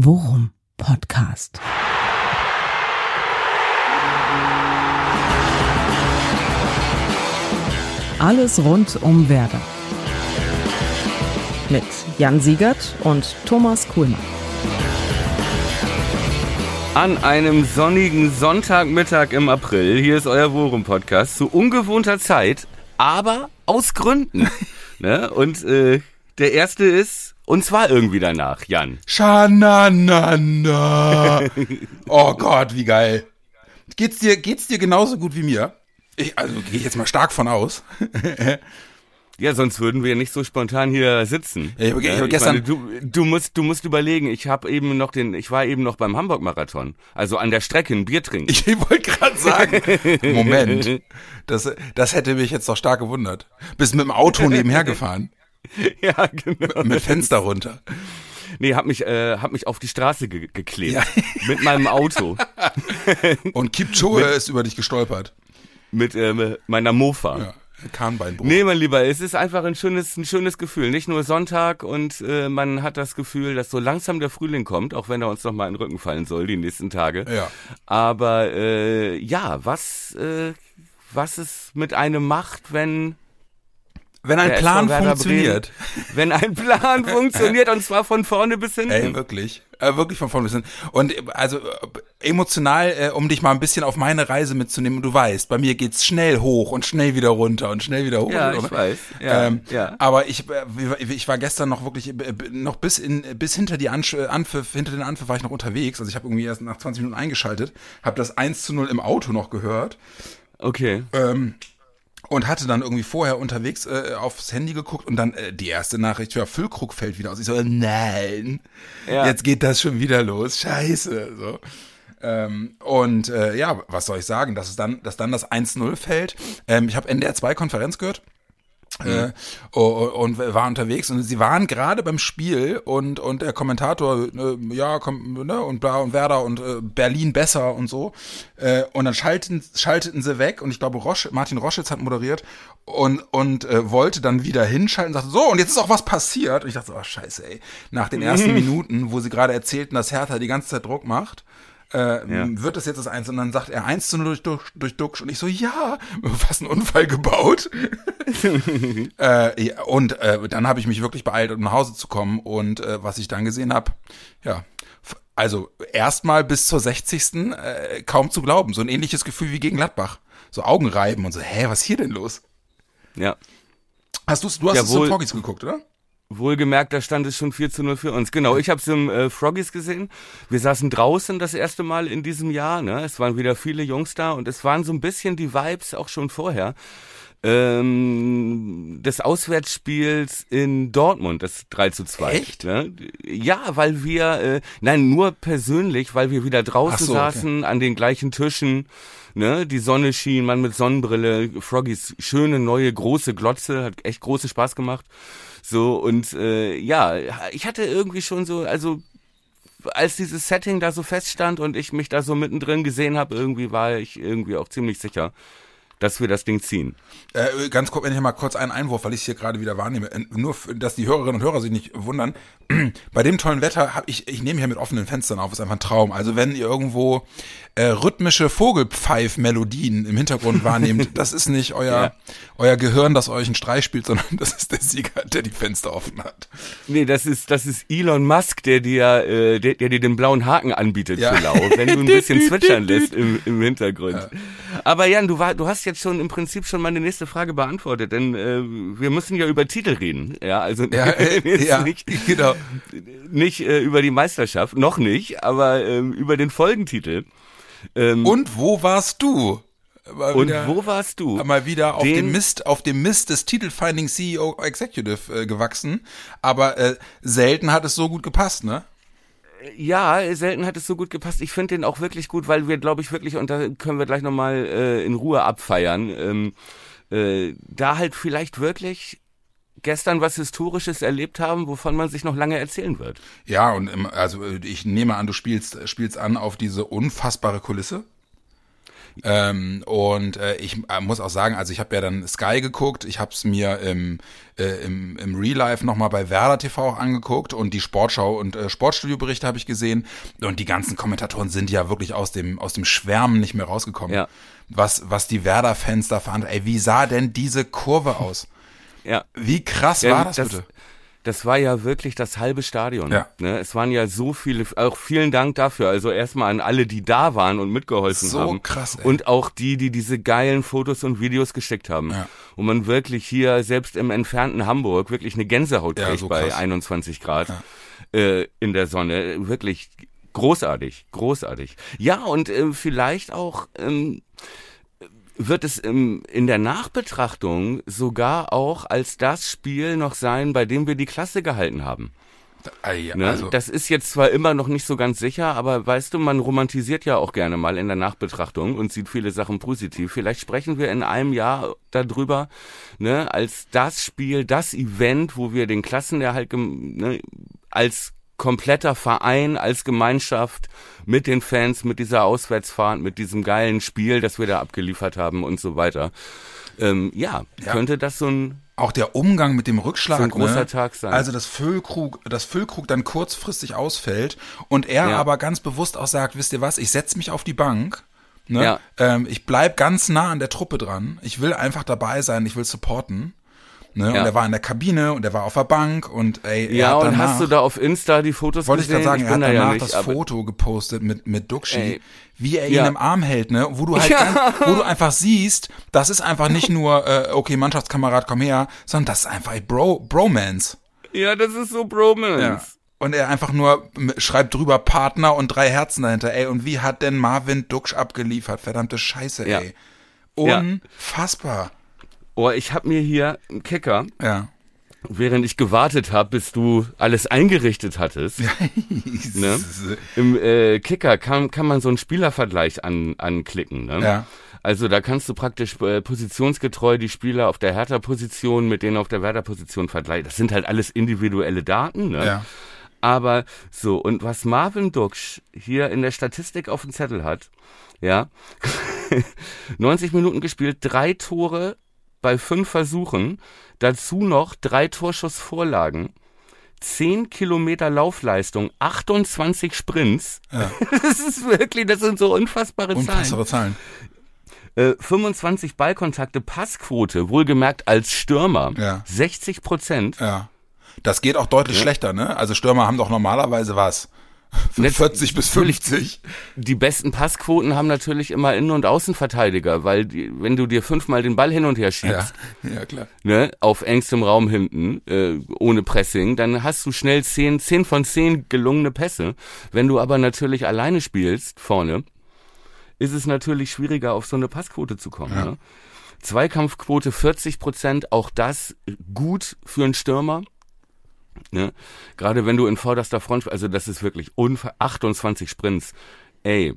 Worum Podcast. Alles rund um Werder. Mit Jan Siegert und Thomas Kuhlmann. An einem sonnigen Sonntagmittag im April, hier ist euer Worum-Podcast, zu ungewohnter Zeit, aber aus Gründen. ne? Und äh, der erste ist, und zwar irgendwie danach, Jan. Schananana. oh Gott, wie geil. Geht's dir, geht's dir genauso gut wie mir? Ich, also gehe ich jetzt mal stark von aus. Ja, sonst würden wir nicht so spontan hier sitzen. Ich ich hab Ich gestern- meine, du, du musst, du musst überlegen. Ich habe eben noch den, ich war eben noch beim Hamburg-Marathon, also an der Strecke ein Bier trinken. Ich wollte gerade sagen, Moment, das, das hätte mich jetzt doch stark gewundert. Bist mit dem Auto nebenher gefahren, ja, genau. mit Fenster runter. Nee, hab mich, äh, hab mich auf die Straße ge geklebt Ja. mit meinem Auto, Und Kipchoge ist über dich gestolpert. mit ähm, meiner Mofa. Ja, Kahnbeinbruch. Nee, mein Lieber, es ist einfach ein schönes, ein schönes Gefühl. Nicht nur Sonntag und äh, man hat das Gefühl, dass so langsam der Frühling kommt, auch wenn er uns noch mal in den Rücken fallen soll die nächsten Tage. Ja. Aber äh, ja, was, äh, was es mit einem macht, wenn Wenn ein der Plan funktioniert. Bremen, wenn ein Plan funktioniert und zwar von vorne bis hinten. Ey, wirklich. Äh, wirklich von vorne bis hin. Und äh, also äh, emotional, äh, um dich mal ein bisschen auf meine Reise mitzunehmen, du weißt, bei mir geht's schnell hoch und schnell wieder runter und schnell wieder hoch. Ja, ich weiß. Ja, ähm, ja. Aber ich, äh, ich war gestern noch wirklich, noch bis in, bis hinter die Ansch Anpfiff, hinter den Anpfiff war ich noch unterwegs. Also ich habe irgendwie erst nach 20 Minuten eingeschaltet, habe das 1 zu 0 im Auto noch gehört. Okay. Ähm, und hatte dann irgendwie vorher unterwegs äh, aufs Handy geguckt und dann äh, die erste Nachricht, ja, Füllkrug fällt wieder aus. Ich so, nein, Ja. jetzt geht das schon wieder los, scheiße. So. Ähm, und äh, ja, was soll ich sagen, dass es dann, dass dann das 1-0 fällt. Ähm, ich habe NDR 2 Konferenz gehört. Äh, o- und war unterwegs und sie waren gerade beim Spiel und und der Kommentator äh, ja komm, ne und bla und Werder und äh, Berlin besser und so. Äh, und dann schalten schalteten sie weg und ich glaube Rosch, Martin Roschitz hat moderiert und und äh, wollte dann wieder hinschalten und sagte so und jetzt ist auch was passiert. Und ich dachte so, oh scheiße ey. Nach den ersten Minuten wo sie gerade erzählten dass Hertha die ganze Zeit Druck macht äh, wird das jetzt das Eins? Und dann sagt er 1 zu 0 durch, durch, durch Duxch. Und ich so, ja, was ein Unfall gebaut. äh, ja, und äh, dann habe ich mich wirklich beeilt, um nach Hause zu kommen. Und äh, was ich dann gesehen habe, ja, also erstmal bis zur 60. Äh, kaum zu glauben. So ein ähnliches Gefühl wie gegen Gladbach. So Augen reiben und so, hä, was ist hier denn los? Ja. Hast du's, du hast es Jawohl. zum Froggies geguckt, oder? Wohlgemerkt, da stand es schon 4 zu 0 für uns. Genau, ich habe es im äh, Froggies gesehen. Wir saßen draußen das erste Mal in diesem Jahr. Ne? Es waren wieder viele Jungs da und es waren so ein bisschen die Vibes auch schon vorher. Ähm, des Auswärtsspiels in Dortmund, das 3 zu 2. Echt? Ne? Ja, weil wir, äh, nein, nur persönlich, weil wir wieder draußen so, okay. saßen, an den gleichen Tischen. Ne, die Sonne schien, man mit Sonnenbrille, Froggies schöne neue große Glotze, hat echt große Spaß gemacht. So und äh, ja, ich hatte irgendwie schon so, also als dieses Setting da so feststand und ich mich da so mittendrin gesehen habe, irgendwie war ich irgendwie auch ziemlich sicher, dass wir das Ding ziehen. Äh, ganz kurz, wenn ich mal kurz einen Einwurf, weil ich es hier gerade wieder wahrnehme, äh, nur, dass die Hörerinnen und Hörer sich nicht wundern. Bei dem tollen Wetter habe ich, ich nehme hier mit offenen Fenstern auf, ist einfach ein Traum. Also wenn ihr irgendwo äh, rhythmische Vogelpfeif-Melodien im Hintergrund wahrnehmt, das ist nicht euer, Ja. euer Gehirn, das euch einen Streich spielt, sondern das ist der Sieger, der die Fenster offen hat. Nee, das ist das ist Elon Musk, der dir äh, der, der dir den blauen Haken anbietet Ja. lau, wenn du ein bisschen zwitschern lässt im, im Hintergrund. Aber Jan, du war, du hast jetzt schon im Prinzip schon meine nächste Frage beantwortet, denn äh, wir müssen ja über Titel reden, ja, also Ja, äh, ja nicht genau. nicht äh, über die Meisterschaft, noch nicht, aber ähm, über den Folgentitel. Ähm, Und wo warst du? Mal und wieder- wo warst du? mal wieder auf Den- dem Mist, auf dem Mist des Titelfinding CEO Executive äh, gewachsen. Aber äh, selten hat es so gut gepasst, ne? Ja, selten hat es so gut gepasst. Ich finde den auch wirklich gut, weil wir, glaube ich, wirklich, und da können wir gleich nochmal äh, in Ruhe abfeiern, ähm, äh, da halt vielleicht wirklich gestern was Historisches erlebt haben, wovon man sich noch lange erzählen wird. Ja, und im, also äh, ich nehme an, du spielst, spielst an auf diese unfassbare Kulisse. Ähm, und äh, ich äh, muss auch sagen, also ich habe ja dann Sky geguckt, ich habe es mir im, äh, im, im Real Life nochmal bei Werder TV auch angeguckt und die Sportschau und äh, Sportstudio-Berichte habe ich gesehen. Und die ganzen Kommentatoren sind ja wirklich aus dem, aus dem Schwärmen nicht mehr rausgekommen. Ja. Was, was die Werder-Fans da fanden. Ey, wie sah denn diese Kurve aus? Ja. Wie krass Ja, war das, bitte? Das war ja wirklich das halbe Stadion. Ja. Ne? Es waren ja so viele, auch vielen Dank dafür. Also erstmal an alle, die da waren und mitgeholfen So haben. krass, ey. Und auch die, die diese geilen Fotos und Videos geschickt haben. Ja. Und man wirklich hier, selbst im entfernten Hamburg, wirklich eine Gänsehaut Ja, kriegt so bei krass. 21 Grad äh, in der Sonne. Wirklich großartig, großartig. Ja, und äh, vielleicht auch ähm, wird es im, in der Nachbetrachtung sogar auch als das Spiel noch sein, bei dem wir die Klasse gehalten haben. Ey, Ne? also, das ist jetzt zwar immer noch nicht so ganz sicher, aber weißt du, man romantisiert ja auch gerne mal in der Nachbetrachtung und sieht viele Sachen positiv. Vielleicht sprechen wir in einem Jahr darüber, ne, als das Spiel, das Event, wo wir den Klassenerhalt ne, als kompletter Verein, als Gemeinschaft mit den Fans, mit dieser Auswärtsfahrt, mit diesem geilen Spiel, das wir da abgeliefert haben und so weiter. Ähm, ja, Ja. könnte das so ein auch der Umgang mit dem Rückschlag. So ein großer ne? Tag sein. Also das Füllkrug, das Füllkrug dann kurzfristig ausfällt und er Ja. aber ganz bewusst auch sagt, wisst ihr was, ich setz mich auf die Bank. Ne? Ja. Ähm, ich bleib ganz nah an der Truppe dran. Ich will einfach dabei sein, ich will supporten. Ne? Ja. Und er war in der Kabine und er war auf der Bank und ey, er Ja, hat und danach, hast du da auf Insta die Fotos wollte ich gesehen? gerade sagen, er bin hat da danach ja nicht, das Foto gepostet mit, mit Duxi, Ey. wie er ihn Ja. im Arm hält, ne? Wo du halt Ja. wo du einfach siehst, das ist einfach nicht nur, äh, okay, Mannschaftskamerad, komm her, sondern das ist einfach ey, Bro, Bromance. Ja, das ist so Bromance. Und er einfach nur schreibt drüber Partner und drei Herzen dahinter, ey. Und wie hat denn Marvin Duksch abgeliefert? Verdammte Scheiße, ey. Unfassbar. Oh, ich hab mir hier einen Kicker, Ja. während ich gewartet habe, bis du alles eingerichtet hattest. Ne? Im äh, Kicker kann, kann man so einen Spielervergleich an, anklicken. Ne? Ja. Also da kannst du praktisch äh, positionsgetreu die Spieler auf der Hertha-Position mit denen auf der Werder-Position vergleichen. Das sind halt alles individuelle Daten. Ne? Ja. Aber so, und was Marvin Duksch hier in der Statistik auf dem Zettel hat, ja, 90 Minuten gespielt, drei Tore bei fünf Versuchen, dazu noch drei Torschussvorlagen, 10 Kilometer Laufleistung, 28 Sprints. Ja. Das ist wirklich, das sind so unfassbare Zahlen. Unfassbare Zahlen. Äh, 25 Ballkontakte, Passquote, wohlgemerkt als Stürmer, Ja. 60 Prozent. Ja. Das geht auch deutlich schlechter, ne? Also Stürmer haben doch normalerweise was? Netz- 40 bis 50. Die besten Passquoten haben natürlich immer Innen- und Außenverteidiger, weil die, wenn du dir fünfmal den Ball hin und her Ja. schiebst, Ja, klar. ne, auf engstem Raum hinten, äh, ohne Pressing, dann hast du schnell 10, 10 von 10 gelungene Pässe. Wenn du aber natürlich alleine spielst, vorne, ist es natürlich schwieriger, auf so eine Passquote zu kommen. Ja. Ne? Zweikampfquote 40 Prozent, auch das gut für einen Stürmer. Ne? Gerade wenn du in vorderster Front, also das ist wirklich unver 28 Sprints. Ey.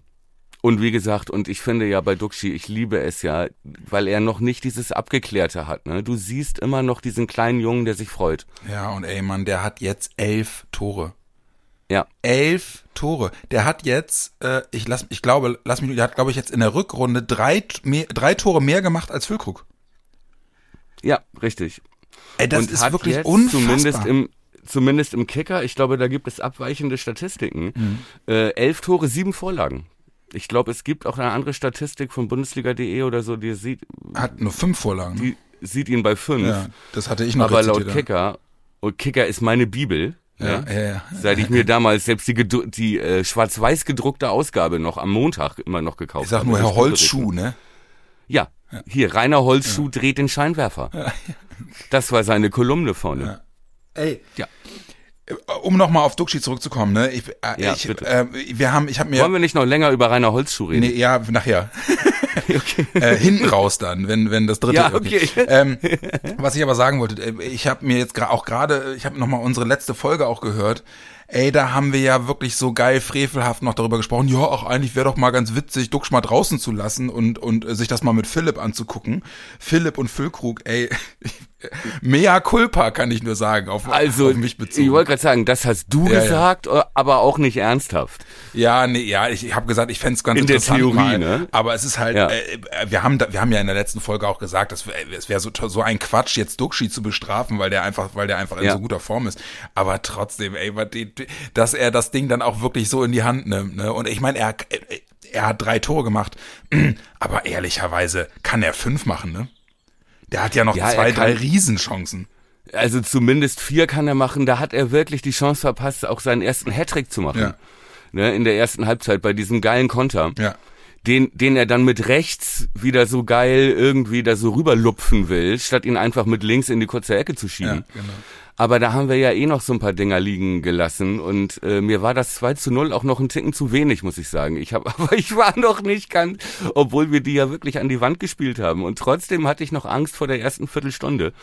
Und wie gesagt, und ich finde ja bei Duxi, ich liebe es ja, weil er noch nicht dieses Abgeklärte hat. Ne? Du siehst immer noch diesen kleinen Jungen, der sich freut. Ja, und ey, Mann, der hat jetzt elf Tore. Ja. Elf Tore. Der hat jetzt, äh, ich lass, ich glaube, lass mich, der hat, glaube ich, jetzt in der Rückrunde drei, mehr, drei Tore mehr gemacht als Füllkrug. Ja, richtig. Ey, das und ist wirklich unfassbar. Zumindest im, zumindest im Kicker, ich glaube, da gibt es abweichende Statistiken. Mhm. Äh, elf Tore, sieben Vorlagen. Ich glaube, es gibt auch eine andere Statistik von Bundesliga.de oder so, die sieht, hat nur fünf Vorlagen. ne? die sieht ihn bei fünf. ja, das hatte ich noch aber laut Kicker, und Kicker ist meine Bibel. Ja, ne? ja, ja. Seit ich mir damals selbst die, die äh, schwarz-weiß gedruckte Ausgabe noch am Montag immer noch gekauft Ich sag habe. nur Herr Holzschuh, ne? Ja, hier, Rainer Holzschuh dreht den Scheinwerfer. Das war seine Kolumne vorne. Ey. Ja. Um nochmal auf Duxi zurückzukommen, ne? Ich, äh, Ja, ich, bitte. äh, wir haben, ich habe mir, Wollen wir nicht noch länger über Rainer Holzschuh reden? nee, ja, nachher. äh, hinten raus dann, wenn wenn das dritte. Ja, okay. Ähm, was ich aber sagen wollte, äh, ich habe mir jetzt auch gerade, ich habe noch mal unsere letzte Folge auch gehört. Ey, da haben wir ja wirklich so geil frevelhaft noch darüber gesprochen. Ja, auch eigentlich wäre doch mal ganz witzig, Duxch mal draußen zu lassen und und äh, sich das mal mit Philipp anzugucken. Philipp und Füllkrug, ey, Mea culpa, kann ich nur sagen, auf, Also, auf mich bezogen. ich wollte gerade sagen, das hast du Ja, ja. gesagt, äh, aber auch nicht ernsthaft. Ja, nee, ja, ich habe gesagt, ich fänd's es ganz In der interessant Theorie, mal, ne? aber es ist halt, Ja. äh, äh, wir haben da, wir haben ja in der letzten Folge auch gesagt, dass wir- es wäre so, so ein Quatsch, jetzt Duxi zu bestrafen, weil der einfach, weil der einfach in Ja. so guter Form ist. Aber trotzdem, ey, was die- dass er das Ding dann auch wirklich so in die Hand nimmt, ne? Und ich meine, er, er hat drei Tore gemacht, aber ehrlicherweise kann er fünf machen, ne? Der hat ja noch Ja, zwei, drei Riesenchancen. Also zumindest vier kann er machen. Da hat er wirklich die Chance verpasst, auch seinen ersten Hattrick zu machen. Ja. Ne, in der ersten Halbzeit bei diesem geilen Konter. Ja. Den, den er dann mit rechts wieder so geil irgendwie da so rüberlupfen will, statt ihn einfach mit links in die kurze Ecke zu schieben. Ja, genau. Aber da haben wir ja eh noch so ein paar Dinger liegen gelassen und äh, mir war das 2 zu 0 auch noch ein Ticken zu wenig, muss ich sagen. Ich habe, aber ich war noch nicht ganz, obwohl wir die ja wirklich an die Wand gespielt haben und trotzdem hatte ich noch Angst vor der ersten Viertelstunde.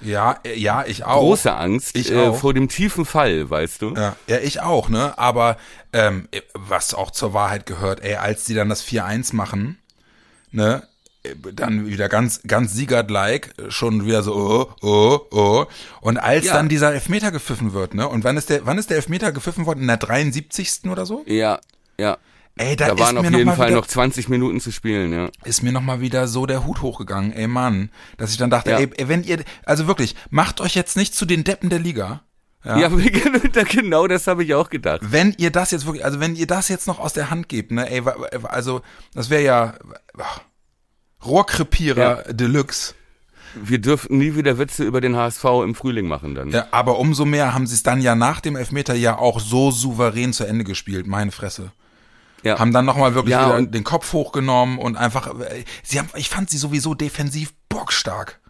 Ja, äh, ja, ich auch. Große Angst Ich äh, auch. vor dem tiefen Fall, weißt du? Ja, ja, ich auch, ne? Aber ähm, was auch zur Wahrheit gehört, ey, als die dann das 4-1 machen, ne? Dann wieder ganz, ganz Siegert-like, schon wieder so, oh, oh, oh. Und als Ja. dann dieser Elfmeter gepfiffen wird, ne? Und wann ist der, wann ist der Elfmeter gepfiffen worden? In der 73. oder so? Ja, ja. Ey, da, Da, ist waren auf mir noch jeden mal Fall wieder, noch 20 Minuten zu spielen, ja. ist mir noch mal wieder so der Hut hochgegangen, ey Mann, dass ich dann dachte, Ja. ey, wenn ihr, also wirklich, macht euch jetzt nicht zu den Deppen der Liga. Ja. Ja, genau das habe ich auch gedacht. wenn ihr das jetzt wirklich, also wenn ihr das jetzt noch aus der Hand gebt, ne, ey, also das wäre ja ach, Rohrkrepierer Deluxe. Wir dürften nie wieder Witze über den HSV im Frühling machen dann. Ja, aber umso mehr haben sie es dann ja nach dem Elfmeter ja auch so souverän zu Ende gespielt, meine Fresse. Ja. Haben dann nochmal wirklich Ja, den Kopf hochgenommen und einfach, äh, sie haben, ich fand sie sowieso defensiv bockstark.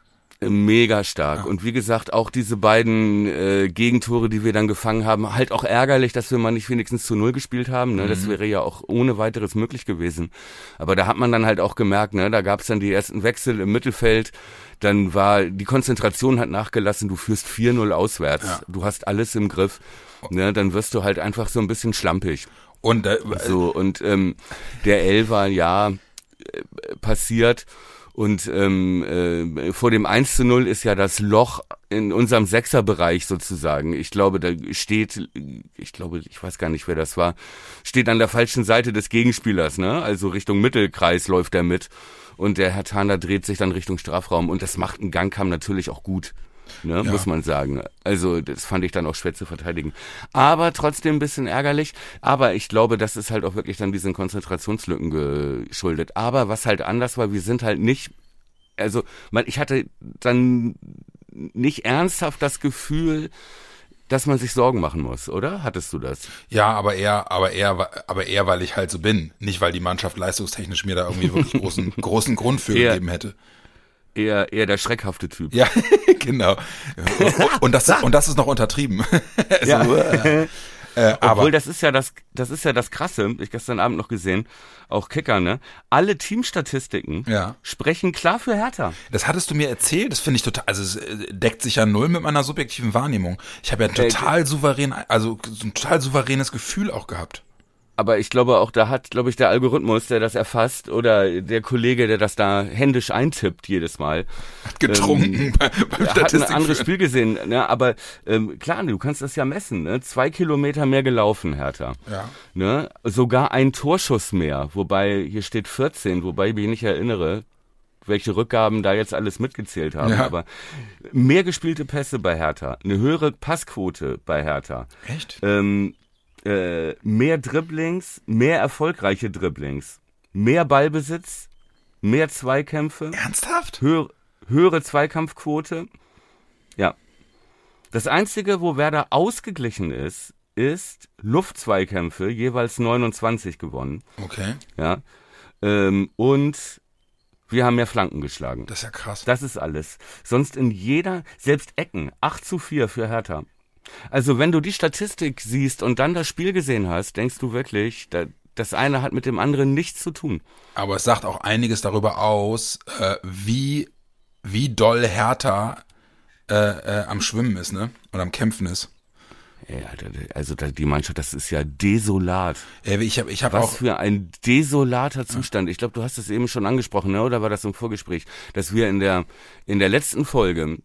Mega stark. Und wie gesagt, auch diese beiden äh, Gegentore, die wir dann gefangen haben, halt auch ärgerlich, dass wir mal nicht wenigstens zu Null gespielt haben. Ne? Das wäre ja auch ohne weiteres möglich gewesen. Aber da hat man dann halt auch gemerkt, ne? da gab es dann die ersten Wechsel im Mittelfeld. Dann war die Konzentration hat nachgelassen. Du führst 4-0 auswärts. Ja. Du hast alles im Griff. Ne? Dann wirst du halt einfach so ein bisschen schlampig. Und äh, So, und ähm, der Elfer, ja, äh, passiert. Und ähm, äh, vor dem 1 zu 0 ist ja das Loch in unserem Sechserbereich sozusagen. Ich glaube, da steht, ich glaube, ich weiß gar nicht, wer das war, steht an der falschen Seite des Gegenspielers, ne? Also Richtung Mittelkreis läuft er mit. Und der Herr Taner dreht sich dann Richtung Strafraum. Und das macht einen Gangkamm natürlich auch gut. Ne, Ja. muss man sagen. Also das fand ich dann auch schwer zu verteidigen. Aber trotzdem ein bisschen ärgerlich. Aber ich glaube, das ist halt auch wirklich dann diesen Konzentrationslücken geschuldet. Aber was halt anders war, wir sind halt nicht, also man, ich hatte dann nicht ernsthaft das Gefühl, dass man sich Sorgen machen muss, oder? Hattest du das? Ja, aber eher, aber eher, aber eher, weil ich halt so bin. Nicht, weil die Mannschaft leistungstechnisch mir da irgendwie wirklich großen, großen Grund für Ja. gegeben hätte. Eher, eher der schreckhafte Typ. Ja, genau. Und das, und das ist noch untertrieben. Also, äh, äh, aber Obwohl, das ist ja das, das ist ja das Krasse, ich gestern Abend noch gesehen, auch Kicker, ne? Alle Teamstatistiken Ja. sprechen klar für Hertha. das hattest du mir erzählt, das finde ich total, also es äh, deckt sich ja null mit meiner subjektiven Wahrnehmung. Ich habe ja Äh, total souverän, also so ein total souveränes Gefühl auch gehabt. Aber ich glaube auch, da hat, glaube ich, der Algorithmus, der das erfasst, oder der Kollege, der das da händisch eintippt jedes Mal, Hat getrunken bei, beim hat ein anderes Spiel gesehen. Ne? Aber ähm, klar, du kannst das ja messen. Ne? Zwei Kilometer mehr gelaufen, Hertha. Ja. Ne? Sogar ein Torschuss mehr, wobei hier steht 14, wobei ich mich nicht erinnere, welche Rückgaben da jetzt alles mitgezählt haben. Ja. Aber mehr gespielte Pässe bei Hertha, eine höhere Passquote bei Hertha. Echt? Ähm, äh, mehr Dribblings, mehr erfolgreiche Dribblings, mehr Ballbesitz, mehr Zweikämpfe, Ernsthaft? höhere, höhere Zweikampfquote. Ja. Das Einzige, wo Werder ausgeglichen ist, ist Luftzweikämpfe, jeweils 29 gewonnen. Okay, Ja. Ähm, und wir haben mehr Flanken geschlagen. das ist ja krass. Das ist alles. Sonst in jeder, selbst Ecken, 8 zu 4 für Hertha. Also wenn du die Statistik siehst und dann das Spiel gesehen hast, denkst du wirklich, da, das eine hat mit dem anderen nichts zu tun. Aber es sagt auch einiges darüber aus, äh, wie, wie doll Hertha äh, äh, am Schwimmen ist, ne? Und am Kämpfen ist. Ja, also die Mannschaft, das ist ja desolat. Ich habe ich hab Was auch. für ein desolater Zustand. Ich glaube, du hast es eben schon angesprochen, ne? oder war das im Vorgespräch, dass wir in der in der letzten Folge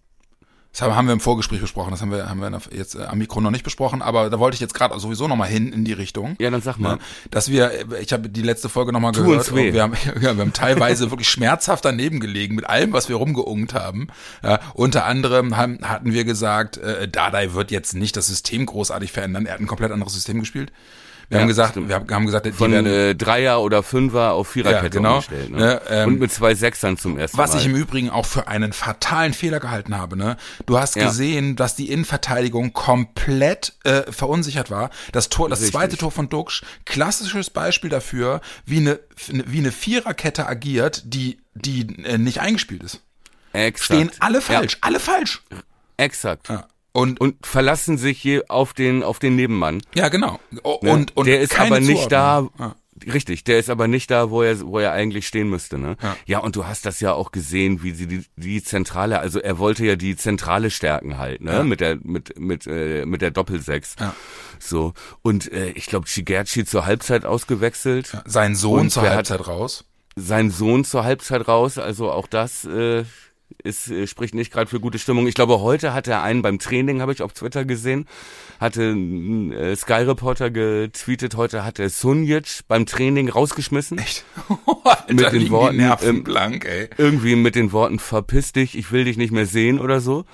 Das haben wir im Vorgespräch besprochen, das haben wir, haben wir jetzt äh, am Mikro noch nicht besprochen, aber da wollte ich jetzt gerade sowieso nochmal hin in die Richtung. Ja, dann sag mal. Ne, dass wir, ich habe die letzte Folge nochmal gehört und wir haben, ja, wir haben teilweise wirklich schmerzhaft daneben gelegen mit allem, was wir rumgeungt haben. Ja, unter anderem haben, hatten wir gesagt, äh, Dardai wird jetzt nicht das System großartig verändern, er hat ein komplett anderes System gespielt. Wir Ja, haben gesagt, stimmt. wir haben, gesagt, die Von werden, äh, Dreier oder Fünfer auf Viererkette Ja, genau. umgestellt. Ne? Ne, ähm, Und mit zwei Sechsern zum ersten Was Mal. ich im Übrigen auch für einen fatalen Fehler gehalten habe, ne? Du hast Ja. gesehen, dass die Innenverteidigung komplett äh, verunsichert war. Das Tor, das Richtig. zweite Tor von Duxch, klassisches Beispiel dafür, wie eine wie eine Viererkette agiert, die die äh, nicht eingespielt ist. Exakt. Stehen alle falsch, alle falsch. Ja, exakt. Ja. Und, Und verlassen sich je auf den, auf den Nebenmann. ja, genau. Ne? Und, und der ist aber nicht da. Zuordnung. Ja. Richtig, der ist aber nicht da, wo er, wo er eigentlich stehen müsste, ne? Ja. Ja, und du hast das ja auch gesehen, wie sie die, die Zentrale, also er wollte ja die Zentrale stärken halt, ne? Ja. Mit der, mit, mit, äh, mit der Doppelsechs. Ja. So. Und äh, ich glaube, Shigerchi zur Halbzeit ausgewechselt. Sein Sohn Und zur Halbzeit raus. Sein Sohn zur Halbzeit raus, also auch das äh, ist, äh, spricht nicht gerade für gute Stimmung. Ich glaube, heute hat er einen beim Training, habe ich auf Twitter gesehen, hatte ein äh, Sky Reporter getweetet, heute hat er Sunjic beim Training rausgeschmissen. Echt? Alter, Mit den Worten, Nerven ähm, blank, ey. Irgendwie mit den Worten verpiss dich, ich will dich nicht mehr sehen oder so.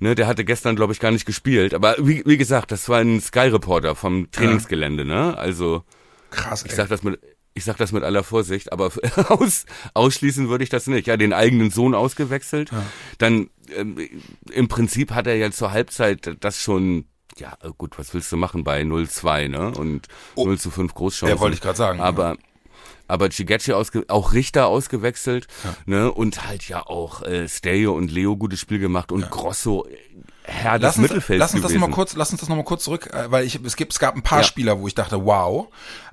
Ne, der hatte gestern, glaube ich, gar nicht gespielt. Aber wie, wie gesagt, das war ein Sky-Reporter vom Trainingsgelände, ne? Also Krass, ey. ich sag das mit, ich sag das mit aller Vorsicht, aber aus, ausschließen würde ich das nicht. Ja, den eigenen Sohn ausgewechselt. Dann ähm, im Prinzip hat er ja zur Halbzeit das schon. Ja, gut, was willst du machen bei 0-2, ne? Und 0 zu 5 Großchancen. Ja, wollte ich gerade sagen. Aber aber Chigechi ausge auch Richter ausgewechselt, ne? Und halt ja auch äh, Stereo und Leo gutes Spiel gemacht und Grosso äh, Herr des Lass uns, Mittelfelds lass uns das gewesen. noch mal kurz, lass uns das noch mal kurz zurück, äh, weil ich, es gibt, es gab ein paar Ja. Spieler, wo ich dachte, wow.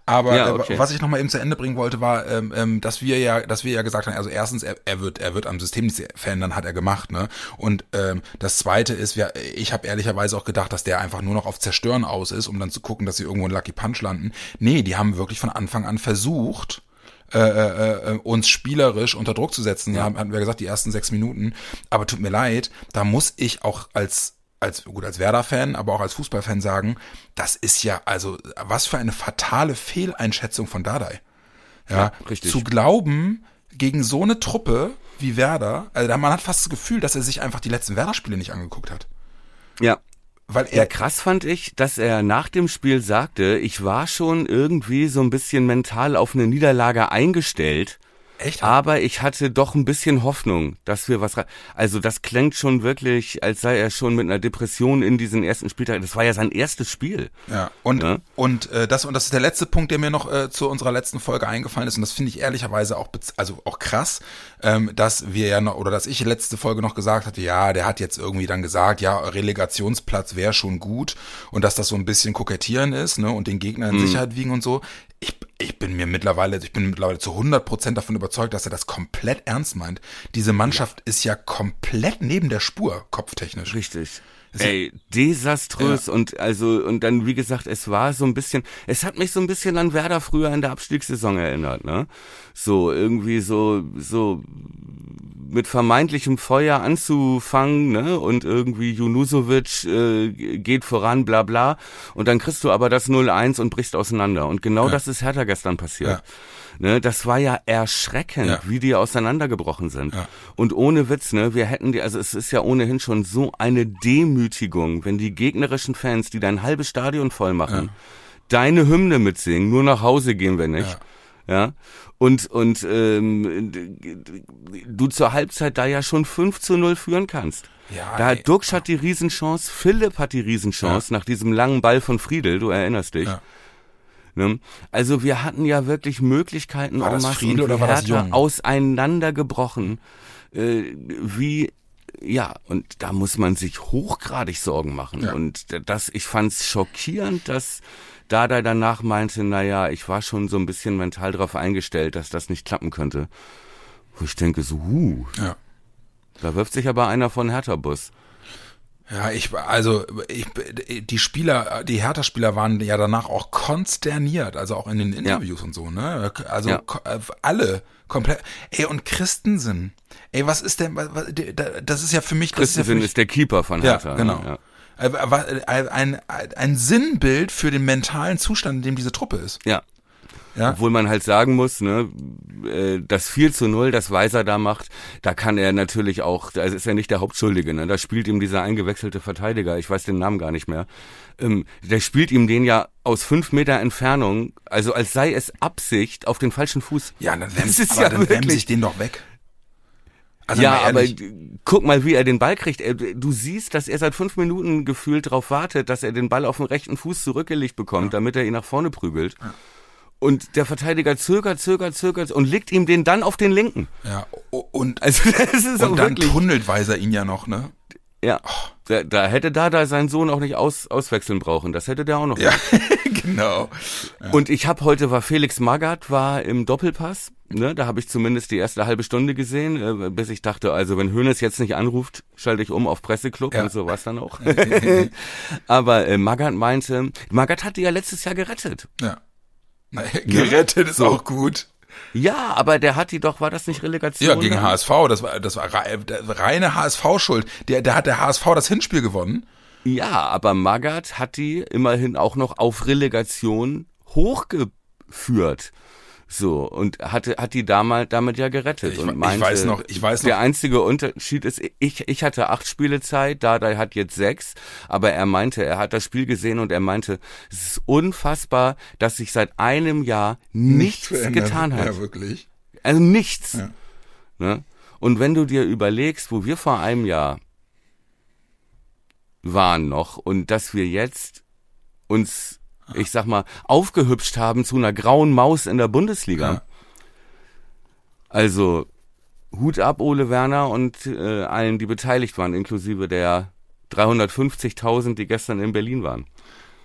Aber Ja, äh, okay. was ich noch mal eben zu Ende bringen wollte, war, ähm, ähm, dass wir ja, dass wir ja gesagt haben, also erstens, er, er wird, er wird am System nichts verändern, hat er gemacht, ne? Und ähm, das Zweite ist, wir, ich habe ehrlicherweise auch gedacht, dass der einfach nur noch auf Zerstören aus ist, um dann zu gucken, dass sie irgendwo in Lucky Punch landen. Nee, die haben wirklich von Anfang an versucht, äh, äh, äh, uns spielerisch unter Druck zu setzen. Ja. Hatten wir gesagt, die ersten sechs Minuten. Aber tut mir leid, da muss ich auch als als gut als Werder-Fan, aber auch als Fußballfan sagen, das ist ja also was für eine fatale Fehleinschätzung von Dardai. Ja, Ja, richtig. zu glauben gegen so eine Truppe wie Werder, also da- man hat fast das Gefühl, dass er sich einfach die letzten Werder-Spiele nicht angeguckt hat, Ja, weil Ja, er krass fand ich, dass er nach dem Spiel sagte, ich war schon irgendwie so ein bisschen mental auf eine Niederlage eingestellt, echt aber ich hatte doch ein bisschen Hoffnung, dass wir was. Also das klingt schon wirklich, als sei er schon mit einer Depression in diesen ersten Spieltag. Das war ja sein erstes Spiel. Ja, und, Ja. und äh, das und das ist der letzte Punkt, der mir noch äh, zu unserer letzten Folge eingefallen ist und das finde ich ehrlicherweise auch also auch krass, ähm, dass wir ja noch oder dass ich letzte Folge noch gesagt hatte, ja, der hat jetzt irgendwie dann gesagt, ja, Relegationsplatz wäre schon gut und dass das so ein bisschen kokettieren ist, ne, und den Gegner in Sicherheit wiegen und so. Ich, ich bin mir mittlerweile, ich bin mittlerweile zu 100 Prozent davon überzeugt, dass er das komplett ernst meint. Diese Mannschaft ist ja komplett neben der Spur, kopftechnisch. Richtig. Ey, desaströs und also und dann wie gesagt, es war so ein bisschen, es hat mich so ein bisschen an Werder früher in der Abstiegssaison erinnert, ne? So irgendwie so so mit vermeintlichem Feuer anzufangen, ne? Und irgendwie Junusovic äh, geht voran, bla bla. Und dann kriegst du aber das 0-1 und brichst auseinander. Und genau das ist Hertha gestern passiert. Ne, das war ja erschreckend, Ja. wie die auseinandergebrochen sind. Ja. Und ohne Witz, ne, wir hätten die, also es ist ja ohnehin schon so eine Demütigung, wenn die gegnerischen Fans, die dein halbes Stadion voll machen, deine Hymne mitsingen, nur nach Hause gehen wir nicht. Ja. Und, und ähm, du zur Halbzeit da ja schon 5 zu 0 führen kannst. Ja, da hat Duxch hat die Riesenchance, Philipp hat die Riesenchance nach diesem langen Ball von Friedel, du erinnerst dich. Ja. Ne? Also wir hatten ja wirklich Möglichkeiten, War das Friedel oder war das Jung? auseinandergebrochen. Äh, wie ja, und da muss man sich hochgradig Sorgen machen. Ja. Und das, ich fand's schockierend, dass Dada danach meinte, naja, ich war schon so ein bisschen mental darauf eingestellt, dass das nicht klappen könnte. Wo ich denke, so, huh, Ja. da wirft sich aber einer von Hertha-Bus. Ja, ich, also, ich, die Spieler, die Hertha-Spieler waren ja danach auch konsterniert, also auch in den Interviews ja. und so, ne? Also, ja. alle komplett. Ey, und Christensen. Ey, was ist denn, das ist ja für mich, Christensen ist, ja ist, der Keeper von Hertha. Ja, genau. Ja. Ein, ein Sinnbild für den mentalen Zustand, in dem diese Truppe ist. Ja, ja. Obwohl man halt sagen muss, ne, äh, das 4 zu 0, das Weiser da macht, da kann er natürlich auch, da ist er nicht der Hauptschuldige, ne? Da spielt ihm dieser eingewechselte Verteidiger, ich weiß den Namen gar nicht mehr, ähm, der spielt ihm den ja aus fünf Meter Entfernung, also als sei es Absicht, auf den falschen Fuß. Ja, dann wärmt ja dann wirklich, sich den doch weg. Also ja, aber guck mal, wie er den Ball kriegt. Du siehst, dass er seit fünf Minuten gefühlt darauf wartet, dass er den Ball auf den rechten Fuß zurückgelegt bekommt, ja. damit er ihn nach vorne prügelt. Ja. Und der Verteidiger zögert, zögert, zögert und legt ihm den dann auf den linken. Ja, und, also, das ist und dann wirklich, tunnelt Weiser ihn ja noch, ne? Ja, oh. da, da hätte da da seinen Sohn auch nicht aus, auswechseln brauchen. Das hätte der auch noch. Ja, genau. Ja. Und ich habe heute war Felix Magath war im Doppelpass. Ne, da habe ich zumindest die erste halbe Stunde gesehen, äh, bis ich dachte, also wenn Hönes jetzt nicht anruft, schalte ich um auf Presseclub ja. und so was dann auch. Aber äh, Magath meinte, Magath hatte ja letztes Jahr gerettet. Ja. Gerettet ist so. auch gut. Ja, aber der hat die doch, war das nicht Relegation? Ja, gegen HSV, das war, das war reine HSV-Schuld. Der, der hat der HSV das Hinspiel gewonnen. Ja, aber Magath hat die immerhin auch noch auf Relegation hochgeführt. So, und hatte, hat die damals damit ja gerettet. Ich, und meinte, ich weiß noch, ich weiß noch. Der einzige Unterschied ist, ich, ich hatte acht Spiele Zeit, Dada hat jetzt sechs, aber er meinte, er hat das Spiel gesehen und er meinte, es ist unfassbar, dass sich seit einem Jahr nichts, nichts getan hat. Ja, wirklich. Also nichts. Ja. Ne? Und wenn du dir überlegst, wo wir vor einem Jahr waren noch und dass wir jetzt uns ich sag mal, aufgehübscht haben zu einer grauen Maus in der Bundesliga. Ja. Also Hut ab, Ole Werner und äh, allen, die beteiligt waren, inklusive der 350.000, die gestern in Berlin waren.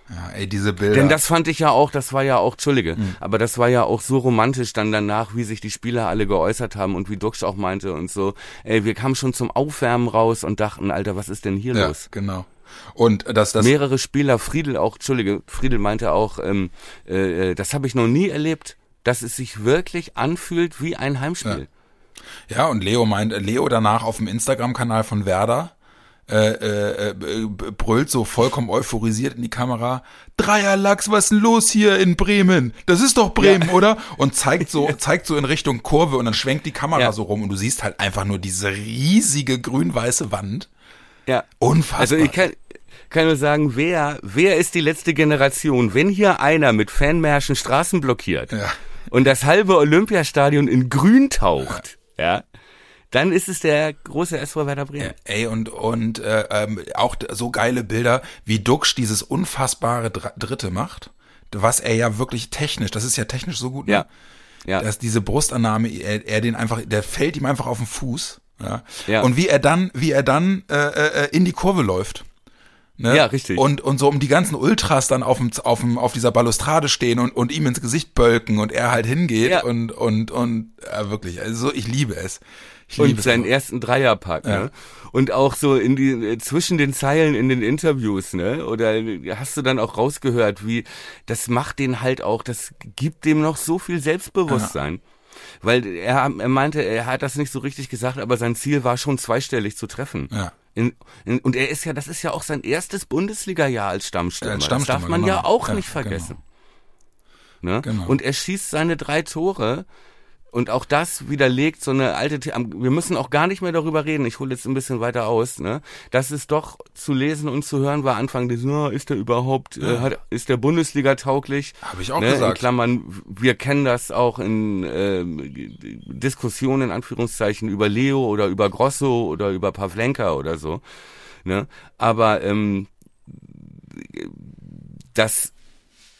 Ja, ey, diese Bilder. Denn das fand ich ja auch, das war ja auch, Entschuldige, mhm. aber das war ja auch so romantisch dann danach, wie sich die Spieler alle geäußert haben und wie Duxch auch meinte und so. Ey, wir kamen schon zum Aufwärmen raus und dachten, Alter, was ist denn hier ja, los? genau. Und dass das mehrere Spieler, Friedel auch, Entschuldige, Friedel meinte auch, ähm, äh, äh, das habe ich noch nie erlebt, dass es sich wirklich anfühlt wie ein Heimspiel. Ja, ja und Leo meint, Leo danach auf dem Instagram-Kanal von Werder äh, äh, äh, brüllt so vollkommen euphorisiert in die Kamera. Dreierlachs, was ist denn los hier in Bremen? Das ist doch Bremen, ja. oder? Und zeigt so, zeigt so in Richtung Kurve und dann schwenkt die Kamera ja. so rum und du siehst halt einfach nur diese riesige grün-weiße Wand. Ja. Unfassbar. Also ich kann, kann nur sagen, wer, wer ist die letzte Generation? Wenn hier einer mit Fanmärschen Straßen blockiert ja. und das halbe Olympiastadion in Grün taucht, ja, ja dann ist es der große SV Werder Bremen. Ey, und, und äh, ähm, auch so geile Bilder, wie Duxch dieses unfassbare Dritte macht, was er ja wirklich technisch, das ist ja technisch so gut, ne? ja. Ja. dass diese Brustannahme, er, er den einfach, der fällt ihm einfach auf den Fuß. Ja. ja. Und wie er dann, wie er dann äh, äh, in die Kurve läuft. Ne? Ja, richtig. Und, und so um die ganzen Ultras dann auf, dem, auf, dem, auf dieser Balustrade stehen und, und ihm ins Gesicht bölken und er halt hingeht ja. und, und, und ja, wirklich, also ich liebe es. Ich liebe und seinen es ersten Dreierpack, ja. ne? Und auch so in die, zwischen den Zeilen in den Interviews, ne? Oder hast du dann auch rausgehört, wie, das macht den halt auch, das gibt dem noch so viel Selbstbewusstsein. Ja weil er, er meinte, er hat das nicht so richtig gesagt, aber sein Ziel war schon zweistellig zu treffen. Ja. In, in, und er ist ja, das ist ja auch sein erstes Bundesliga-Jahr als Stammstürmer. Als Stammstürmer. Das darf man genau. ja auch ja, nicht vergessen. Genau. Ne? Genau. Und er schießt seine drei Tore und auch das widerlegt so eine alte, wir müssen auch gar nicht mehr darüber reden, ich hole jetzt ein bisschen weiter aus, ne? Das ist doch zu lesen und zu hören war Anfang des, oh, ist der überhaupt, äh, ja. äh, hat, ist der Bundesliga tauglich? Habe ich auch ne? gesagt. In Klammern, wir kennen das auch in äh, Diskussionen, in Anführungszeichen, über Leo oder über Grosso oder über Pavlenka oder so. Ne? Aber ähm, das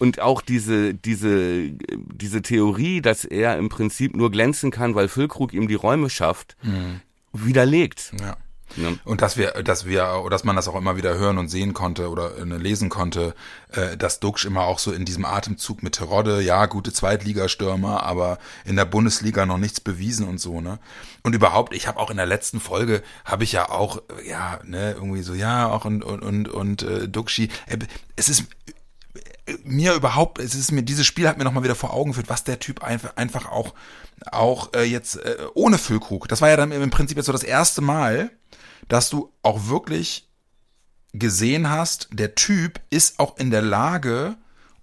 und auch diese, diese, diese Theorie, dass er im Prinzip nur glänzen kann, weil Füllkrug ihm die Räume schafft, mhm. widerlegt. Ja. Ja. Und dass wir, dass wir, dass man das auch immer wieder hören und sehen konnte oder äh, lesen konnte, äh, dass Duxch immer auch so in diesem Atemzug mit Terodde, ja, gute Zweitligastürmer, aber in der Bundesliga noch nichts bewiesen und so, ne? Und überhaupt, ich habe auch in der letzten Folge, habe ich ja auch, ja, ne, irgendwie so, ja, auch und, und, und, und äh, Duxchi, äh, es ist mir überhaupt, es ist mir, dieses Spiel hat mir nochmal wieder vor Augen geführt, was der Typ einfach, einfach auch, auch äh, jetzt äh, ohne Füllkrug, das war ja dann im Prinzip jetzt so das erste Mal, dass du auch wirklich gesehen hast, der Typ ist auch in der Lage,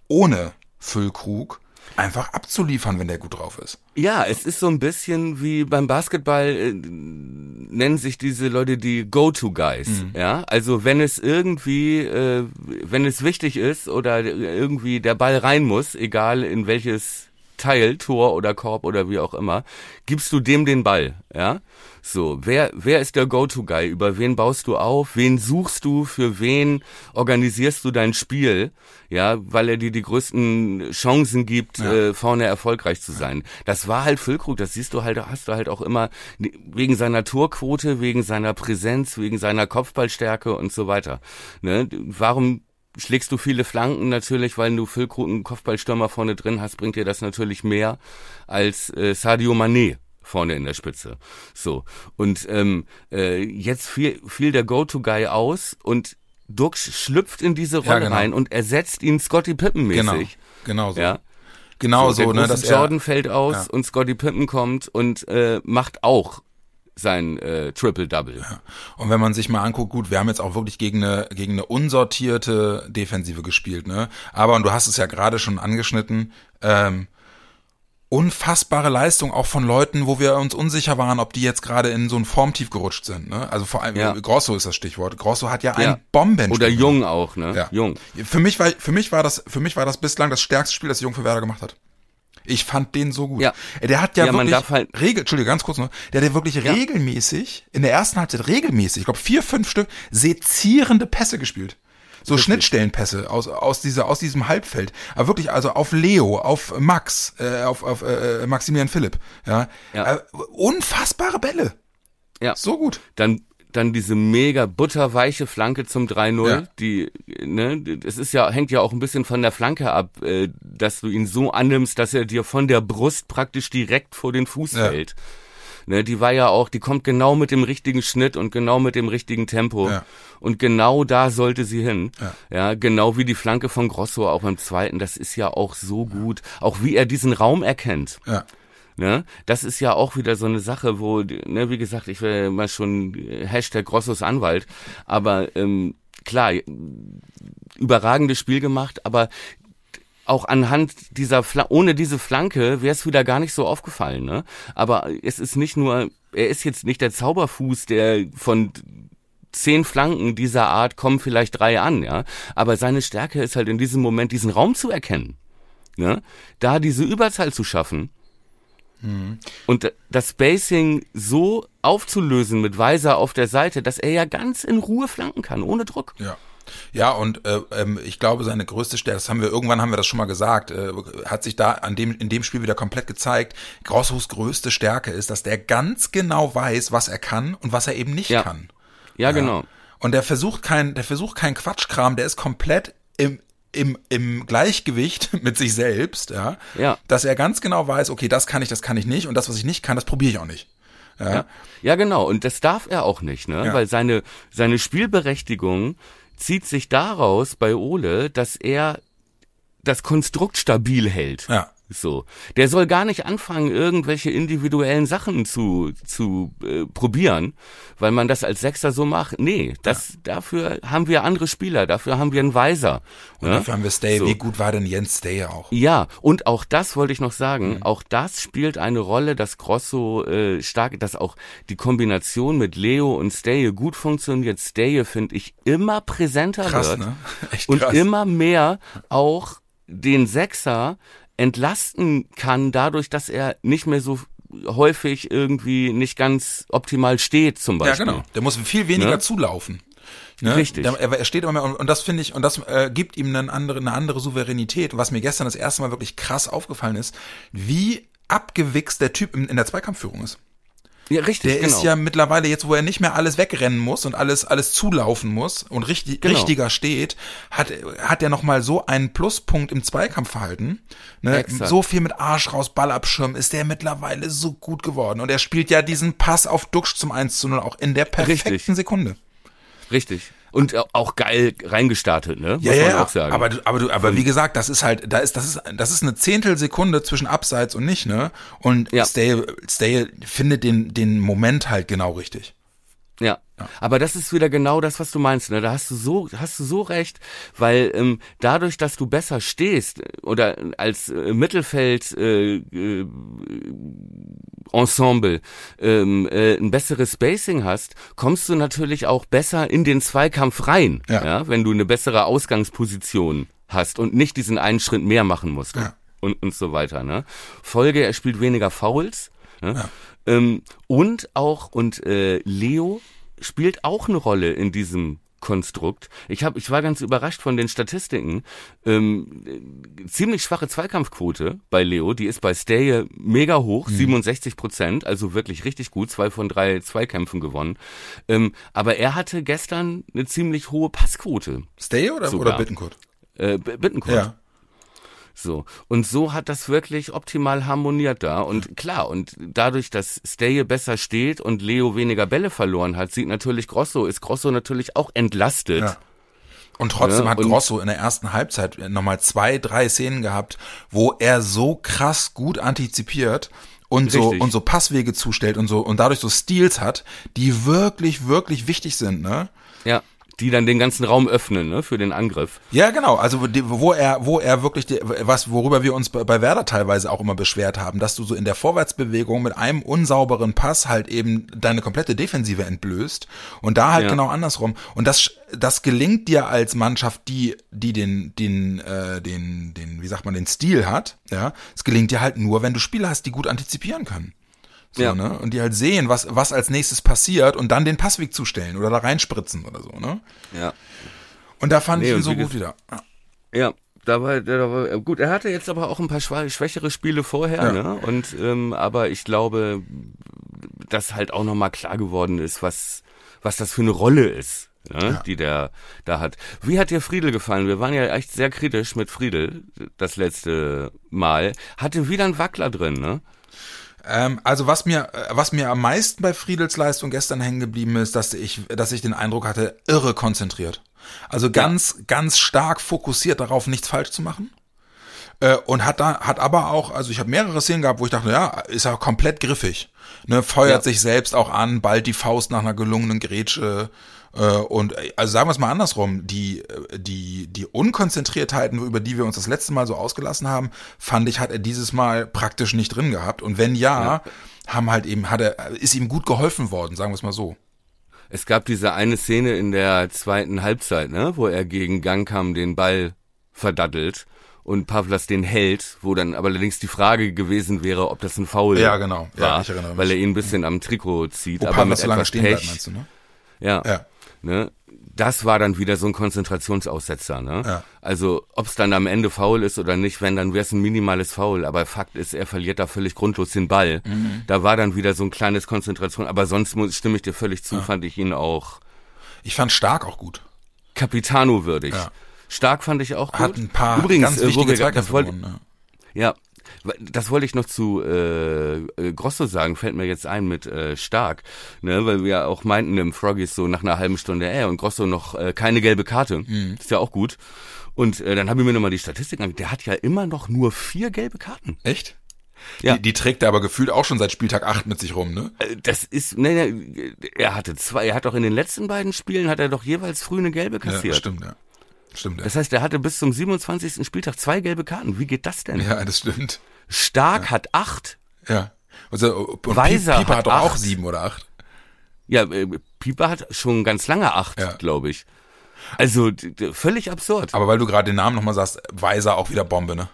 ohne Füllkrug einfach abzuliefern, wenn der gut drauf ist. Ja, es ist so ein bisschen wie beim Basketball äh, nennen sich diese Leute die Go-to-Guys. Mhm. Ja, also wenn es irgendwie, äh, wenn es wichtig ist oder irgendwie der Ball rein muss, egal in welches Teil, Tor oder Korb oder wie auch immer, gibst du dem den Ball, ja? So, wer, wer ist der Go-To-Guy? Über wen baust du auf? Wen suchst du? Für wen organisierst du dein Spiel? Ja, weil er dir die größten Chancen gibt, ja. äh, vorne erfolgreich zu sein. Das war halt Füllkrug, das siehst du halt, hast du halt auch immer wegen seiner Torquote, wegen seiner Präsenz, wegen seiner Kopfballstärke und so weiter. Ne? Warum schlägst du viele Flanken natürlich, weil du Füllkrug einen Kopfballstürmer vorne drin hast, bringt dir das natürlich mehr als äh, Sadio Mané vorne in der Spitze. So. Und ähm, äh, jetzt fiel, fiel der Go-To-Guy aus und Dux schlüpft in diese Rolle ja, genau. rein und ersetzt ihn Scotty Pippen mäßig. Genau, genau so. Ja. Genau so, so ne, dass Jordan fällt aus ja. und Scotty Pippen kommt und äh, macht auch sein äh, Triple-Double. Ja. Und wenn man sich mal anguckt, gut, wir haben jetzt auch wirklich gegen eine, gegen eine unsortierte Defensive gespielt, ne? Aber, und du hast es ja gerade schon angeschnitten, ähm, unfassbare Leistung auch von Leuten, wo wir uns unsicher waren, ob die jetzt gerade in so ein Formtief gerutscht sind. Ne? Also vor allem ja. Grosso ist das Stichwort. Grosso hat ja, ja. ein Bomben. Oder Jung auch, ne? Ja. Jung. Für mich war für mich war das für mich war das bislang das stärkste Spiel, das Jung für Werder gemacht hat. Ich fand den so gut. Ja. Der hat ja, ja wirklich halt Regel, Entschuldigung, ganz kurz noch, der hat ja wirklich ja. regelmäßig in der ersten Halbzeit regelmäßig, ich glaube vier, fünf Stück sezierende Pässe gespielt. So Richtig. Schnittstellenpässe aus, aus, dieser, aus diesem Halbfeld. Aber wirklich, also auf Leo, auf Max, äh, auf, auf äh, Maximilian Philipp. Ja. ja. Äh, unfassbare Bälle. Ja. So gut. Dann dann diese mega butterweiche Flanke zum 3-0, ja. die, ne, es ist ja, hängt ja auch ein bisschen von der Flanke ab, äh, dass du ihn so annimmst, dass er dir von der Brust praktisch direkt vor den Fuß ja. fällt. Ne, die war ja auch, die kommt genau mit dem richtigen Schnitt und genau mit dem richtigen Tempo. Ja. Und genau da sollte sie hin. Ja. ja. genau wie die Flanke von Grosso auch beim zweiten. Das ist ja auch so gut. Auch wie er diesen Raum erkennt. Ja. Ne? Das ist ja auch wieder so eine Sache, wo, ne, wie gesagt, ich will mal schon Hashtag Grossos Anwalt, aber ähm, klar, überragendes Spiel gemacht, aber auch anhand dieser Fla ohne diese Flanke wäre es wieder gar nicht so aufgefallen, ne? Aber es ist nicht nur, er ist jetzt nicht der Zauberfuß, der von zehn Flanken dieser Art kommen vielleicht drei an, ja. Aber seine Stärke ist halt in diesem Moment diesen Raum zu erkennen, ne? Da diese Überzahl zu schaffen Mhm. Und das Spacing so aufzulösen mit Weiser auf der Seite, dass er ja ganz in Ruhe flanken kann, ohne Druck. Ja. Ja, und äh, ähm, ich glaube, seine größte Stärke, das haben wir irgendwann haben wir das schon mal gesagt, äh, hat sich da an dem in dem Spiel wieder komplett gezeigt. Grossos größte Stärke ist, dass der ganz genau weiß, was er kann und was er eben nicht ja. kann. Ja, ja, genau. Und der versucht kein, der versucht kein Quatschkram, der ist komplett im im, im Gleichgewicht mit sich selbst, ja, ja, dass er ganz genau weiß, okay, das kann ich, das kann ich nicht und das, was ich nicht kann, das probiere ich auch nicht. Ja. ja. ja, genau. Und das darf er auch nicht, ne? Ja. Weil seine, seine Spielberechtigung zieht sich daraus bei Ole, dass er das Konstrukt stabil hält. Ja. So, der soll gar nicht anfangen, irgendwelche individuellen Sachen zu zu äh, probieren, weil man das als Sechser so macht. Nee, das ja. dafür haben wir andere Spieler, dafür haben wir einen Weiser. Und ne? dafür haben wir Stay. So. Wie gut war denn Jens Stay auch? Ja, und auch das wollte ich noch sagen. Mhm. Auch das spielt eine Rolle, dass Grosso äh, stark, dass auch die Kombination mit Leo und Stay gut funktioniert. Stay finde ich immer präsenter krass, wird ne? Echt krass. und immer mehr auch den Sechser entlasten kann, dadurch, dass er nicht mehr so häufig irgendwie nicht ganz optimal steht, zum Beispiel. Ja, genau. Der muss viel weniger ne? zulaufen. Ne? Richtig. Der, er steht immer mehr und, und das finde ich und das äh, gibt ihm eine andere, eine andere Souveränität. Was mir gestern das erste Mal wirklich krass aufgefallen ist, wie abgewichst der Typ in, in der Zweikampfführung ist. Ja, richtig, Der genau. ist ja mittlerweile jetzt, wo er nicht mehr alles wegrennen muss und alles alles zulaufen muss und richtig Genau. richtiger steht, hat hat er noch mal so einen Pluspunkt im Zweikampfverhalten. Ne? Exakt. So viel mit Arsch raus, Ball abschirmen, ist der mittlerweile so gut geworden und er spielt ja diesen Pass auf Duxch zum 1 zu 0 auch in der perfekten Richtig. Sekunde. Richtig. Und auch geil reingestartet, ne? Muss Ja, ja, auch sagen. Aber, aber, du, aber wie gesagt, das ist halt, da ist, das ist, das ist eine Zehntelsekunde zwischen Abseits und nicht, ne? Und Ja. Stay, Stay findet den, den Moment halt genau richtig. Ja. Aber das ist wieder genau das, was du meinst. Ne? Da hast du so, hast du so recht, weil ähm, dadurch, dass du besser stehst äh, oder als äh, Mittelfeld äh, äh, Ensemble ähm, äh, ein besseres Spacing hast, kommst du natürlich auch besser in den Zweikampf rein, Ja. ja. wenn du eine bessere Ausgangsposition hast und nicht diesen einen Schritt mehr machen musst Ja. und, und so weiter. Ne? Folge, er spielt weniger Fouls. Ne? Ähm, und auch, und äh, Leo spielt auch eine Rolle in diesem Konstrukt. Ich hab, ich war ganz überrascht von den Statistiken. Ähm, äh, ziemlich schwache Zweikampfquote bei Leo, die ist bei Stay mega hoch, 67 Prozent, also wirklich richtig gut, zwei von drei Zweikämpfen gewonnen. Ähm, aber er hatte gestern eine ziemlich hohe Passquote. Stay oder, Sogar. oder Bittenkurt? Äh, B- Bittencourt. Ja. So. Und so hat das wirklich optimal harmoniert da. Und klar, und dadurch, dass Stay besser steht und Leo weniger Bälle verloren hat, sieht natürlich Grosso, ist Grosso natürlich auch entlastet. Ja. Und trotzdem Ja, hat und- Grosso in der ersten Halbzeit nochmal zwei, drei Szenen gehabt, wo er so krass gut antizipiert und so, Richtig. und so Passwege zustellt und so, und dadurch so Steals hat, die wirklich, wirklich wichtig sind, ne? Ja. Die dann den ganzen Raum öffnen, ne, für den Angriff. Ja, genau. Also wo, er, wo er wirklich, die, was worüber wir uns bei, bei Werder teilweise auch immer beschwert haben, dass du so in der Vorwärtsbewegung mit einem unsauberen Pass halt eben deine komplette Defensive entblößt und da halt Ja. genau andersrum. Und das, das gelingt dir als Mannschaft, die, die den, den, äh, den, den, wie sagt man, den Stil hat. Ja, es gelingt dir halt nur, wenn du Spieler hast, die gut antizipieren können. So, Ja. ne? Und die halt sehen, was, was als nächstes passiert und dann den Passweg zustellen oder da reinspritzen oder so, ne? Ja. Und da fand Nee, ich ihn so gut wieder. Ja. Da war, da war, gut, er hatte jetzt aber auch ein paar schwächere Spiele vorher, Ja. ne? Und ähm, aber ich glaube, dass halt auch nochmal klar geworden ist, was, was das für eine Rolle ist, ne? Ja. die der da hat. Wie hat dir Friedel gefallen? Wir waren ja echt sehr kritisch mit Friedel das letzte Mal. Hatte wieder einen Wackler drin, ne? Ähm, also was mir, äh, was mir am meisten bei Friedels Leistung gestern hängen geblieben ist, dass ich, dass ich den Eindruck hatte, irre konzentriert. Also ganz, ganz stark fokussiert darauf, nichts falsch zu machen. Äh, und hat da, hat aber auch, also ich habe mehrere Szenen gehabt, wo ich dachte, ja, ist er komplett griffig. Ne, feuert Ja. sich selbst auch an, bald die Faust nach einer gelungenen Grätsche. Äh, und äh, also sagen wir es mal andersrum, die, äh, die, die Unkonzentriertheiten, über die wir uns das letzte Mal so ausgelassen haben, fand ich, hat er dieses Mal praktisch nicht drin gehabt. Und wenn ja, haben halt eben, hat er, ist ihm gut geholfen worden, sagen wir es mal so. Es gab diese eine Szene in der zweiten Halbzeit, ne, wo er gegen Gangkam den Ball verdattelt und Pavlas den hält, wo dann aber allerdings die Frage gewesen wäre, ob das ein Foul Ja, genau. Ja, war, mich. weil er ihn ein bisschen am Trikot zieht, Wo aber Pavlas so lange etwas stehen bleibt, Pech. meinst du, ne? Ja, Ja. Ne, das war dann wieder so ein Konzentrationsaussetzer, ne? Ja. Also, ob es dann am Ende faul ist oder nicht, wenn, dann wäre es ein minimales Foul. Aber Fakt ist, er verliert da völlig grundlos den Ball. Mhm. Da war dann wieder so ein kleines Konzentration. Aber sonst muss, stimme ich dir völlig zu, fand ich ihn auch Ich fand stark auch gut. Capitano würdig. Ja. Stark fand ich auch gut. Hat ein paar Übrigens, ganz äh, wichtige wollte, gewonnen. ja, das wollte ich noch zu äh, äh, Grosso sagen, fällt mir jetzt ein mit äh, Stark, ne, weil wir ja auch meinten im Froggies so nach einer halben Stunde, ey, und Grosso noch äh, keine gelbe Karte, Mhm. ist ja auch gut. Und äh, dann habe ich mir nochmal die Statistiken angeguckt, der hat ja immer noch nur vier gelbe Karten. Ja. Echt? Ja. Die, die trägt er aber gefühlt auch schon seit Spieltag 8 mit sich rum, ne? Äh, Das ist, ne, ne, er hatte zwei, er hat doch in den letzten beiden Spielen, hat er doch jeweils früh eine gelbe Ja, kassiert. stimmt, ja. Stimmt, ja. Das heißt, er hatte bis zum 27. Spieltag zwei gelbe Karten. Wie geht das denn? ja, das stimmt. Stark hat acht. Ja. Also, und Weiser Pieper hat hat doch auch sieben oder acht. Ja, äh, Pieper hat schon ganz lange acht, Ja. glaube ich. Also völlig absurd. Aber weil du gerade den Namen nochmal sagst, Weiser auch wieder Bombe, ne?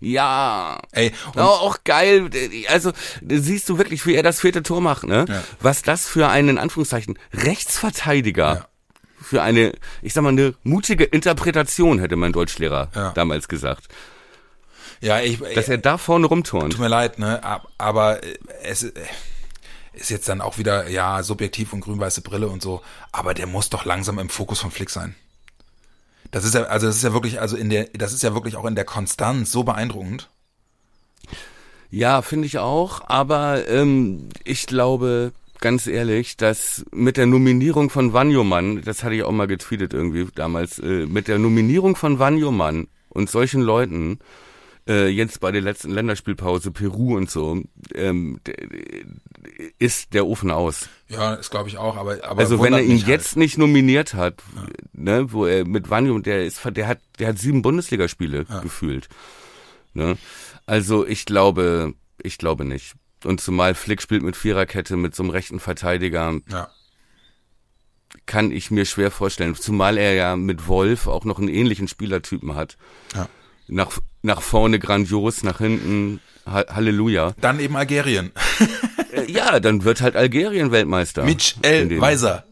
ja. Ey, Ja, auch geil. Also siehst du wirklich, wie er das vierte Tor macht, ne? Ja. Was das für einen in Anführungszeichen Rechtsverteidiger Ja. Für eine, ich sag mal, eine mutige Interpretation hätte mein Deutschlehrer Ja. damals gesagt, ja, ich, dass er da vorne rumturnt. tut mir leid, ne? ab- Aber äh, es, äh, ist jetzt dann auch wieder, ja, subjektiv und grün-weiße Brille und so, aber der muss doch langsam im Fokus von Flick sein. Das ist ja, also das ist ja wirklich, also in der, das ist ja wirklich auch in der Konstanz so beeindruckend. Ja, finde ich auch, aber ähm, ich glaube, ganz ehrlich, dass mit der Nominierung von Wanyoman, das hatte ich auch mal getweetet irgendwie damals, äh, mit der Nominierung von Wanyoman und solchen Leuten, äh, jetzt bei der letzten Länderspielpause, Peru und so, ähm, ist der Ofen aus. Ja, ist glaube ich auch, aber, aber also wenn er ihn halt. jetzt nicht nominiert hat, ja. ne, wo er mit Vanyo, der ist, der hat, der hat sieben Bundesligaspiele ja. gefühlt. Ne? Also ich glaube, ich glaube nicht. Und zumal Flick spielt mit Viererkette mit so einem rechten Verteidiger. Ja. Kann ich mir schwer vorstellen. Zumal er ja mit Wolf auch noch einen ähnlichen Spielertypen hat. Ja. Nach, nach vorne grandios, nach hinten Halleluja. Dann eben Algerien. ja, dann wird halt Algerien Weltmeister. Mitch L. Weiser.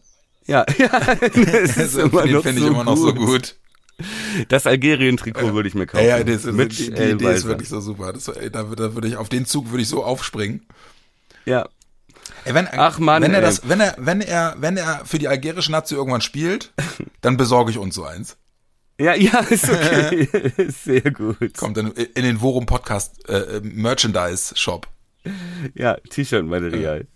Ja, ja das ist immer finde so ich immer noch so gut. Das Algerien-Trikot würde ich mir kaufen. Ja, ja das, Mit die, die Idee ist wirklich so super. Das, ey, da, da würde ich auf den Zug würde ich so aufspringen. Ja. Ey, wenn, Ach Mann, wenn er das, wenn er, wenn er, wenn er für die algerische Nazi irgendwann spielt, dann besorge ich uns so eins. Ja, ja, ist okay. Sehr gut. Kommt dann in den Worum Podcast äh, Merchandise Shop. Ja, T-Shirt-Material. Ja.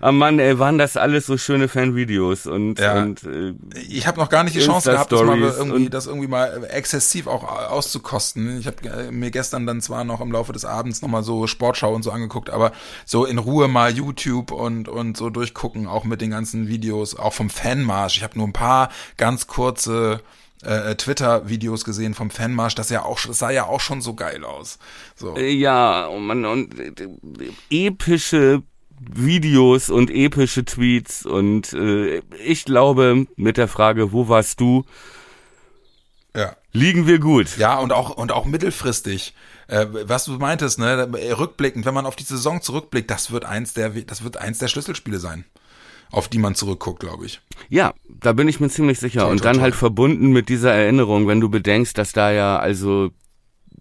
Ah Mann, ey, waren das alles so schöne Fanvideos und, ja. und äh, ich habe noch gar nicht die Chance gehabt, das, mal irgendwie, das irgendwie mal exzessiv auch auszukosten. Ich habe äh, mir gestern dann zwar noch im Laufe des Abends nochmal so Sportschau und so angeguckt, aber so in Ruhe mal YouTube und und so durchgucken, auch mit den ganzen Videos, auch vom Fanmarsch. Ich habe nur ein paar ganz kurze äh, Twitter-Videos gesehen vom Fanmarsch, das ja auch, das sah ja auch schon so geil aus. So. Ja, und, man, und äh, epische Videos und epische Tweets und äh, ich glaube, mit der Frage, wo warst du? Ja. Liegen wir gut. Ja, und auch, und auch mittelfristig. Äh, was du meintest, ne, rückblickend, wenn man auf die Saison zurückblickt, das wird eins der, das wird eins der Schlüsselspiele sein auf die man zurückguckt, glaube ich. Ja, da bin ich mir ziemlich sicher. Toll, und dann toll. halt verbunden mit dieser Erinnerung, wenn du bedenkst, dass da ja also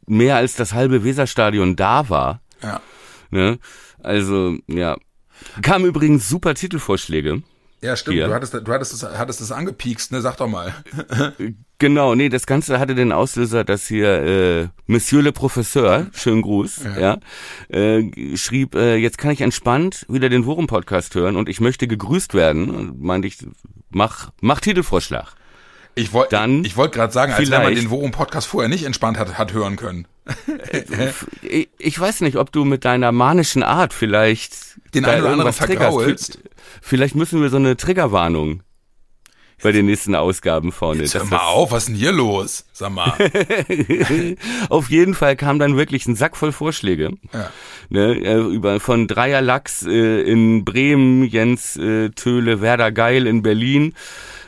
mehr als das halbe Weserstadion da war. Ja. Ne? Also, ja. Kamen übrigens super Titelvorschläge. Ja, stimmt. Hier. Du hattest, du hattest es, hattest es angepiekst, ne? Sag doch mal. genau, nee, das Ganze hatte den Auslöser, dass hier äh, Monsieur le Professeur, schönen Gruß, ja, ja äh, schrieb, äh, jetzt kann ich entspannt wieder den Worum-Podcast hören und ich möchte gegrüßt werden. Und meinte ich, mach, mach Titelvorschlag. Ich wollte ich wollte gerade sagen, als wenn man den Worum-Podcast vorher nicht entspannt hat, hat hören können. Ich weiß nicht, ob du mit deiner manischen Art vielleicht den einen oder anderen vergraulst. Vielleicht müssen wir so eine Triggerwarnung bei den nächsten Ausgaben vorne. Jetzt hör mal auf, was ist denn hier los? Sag mal. auf jeden Fall kam dann wirklich ein Sack voll Vorschläge. Ja. Ne, äh, über, von Dreier Lachs äh, in Bremen, Jens äh, Töle, Werder Geil in Berlin.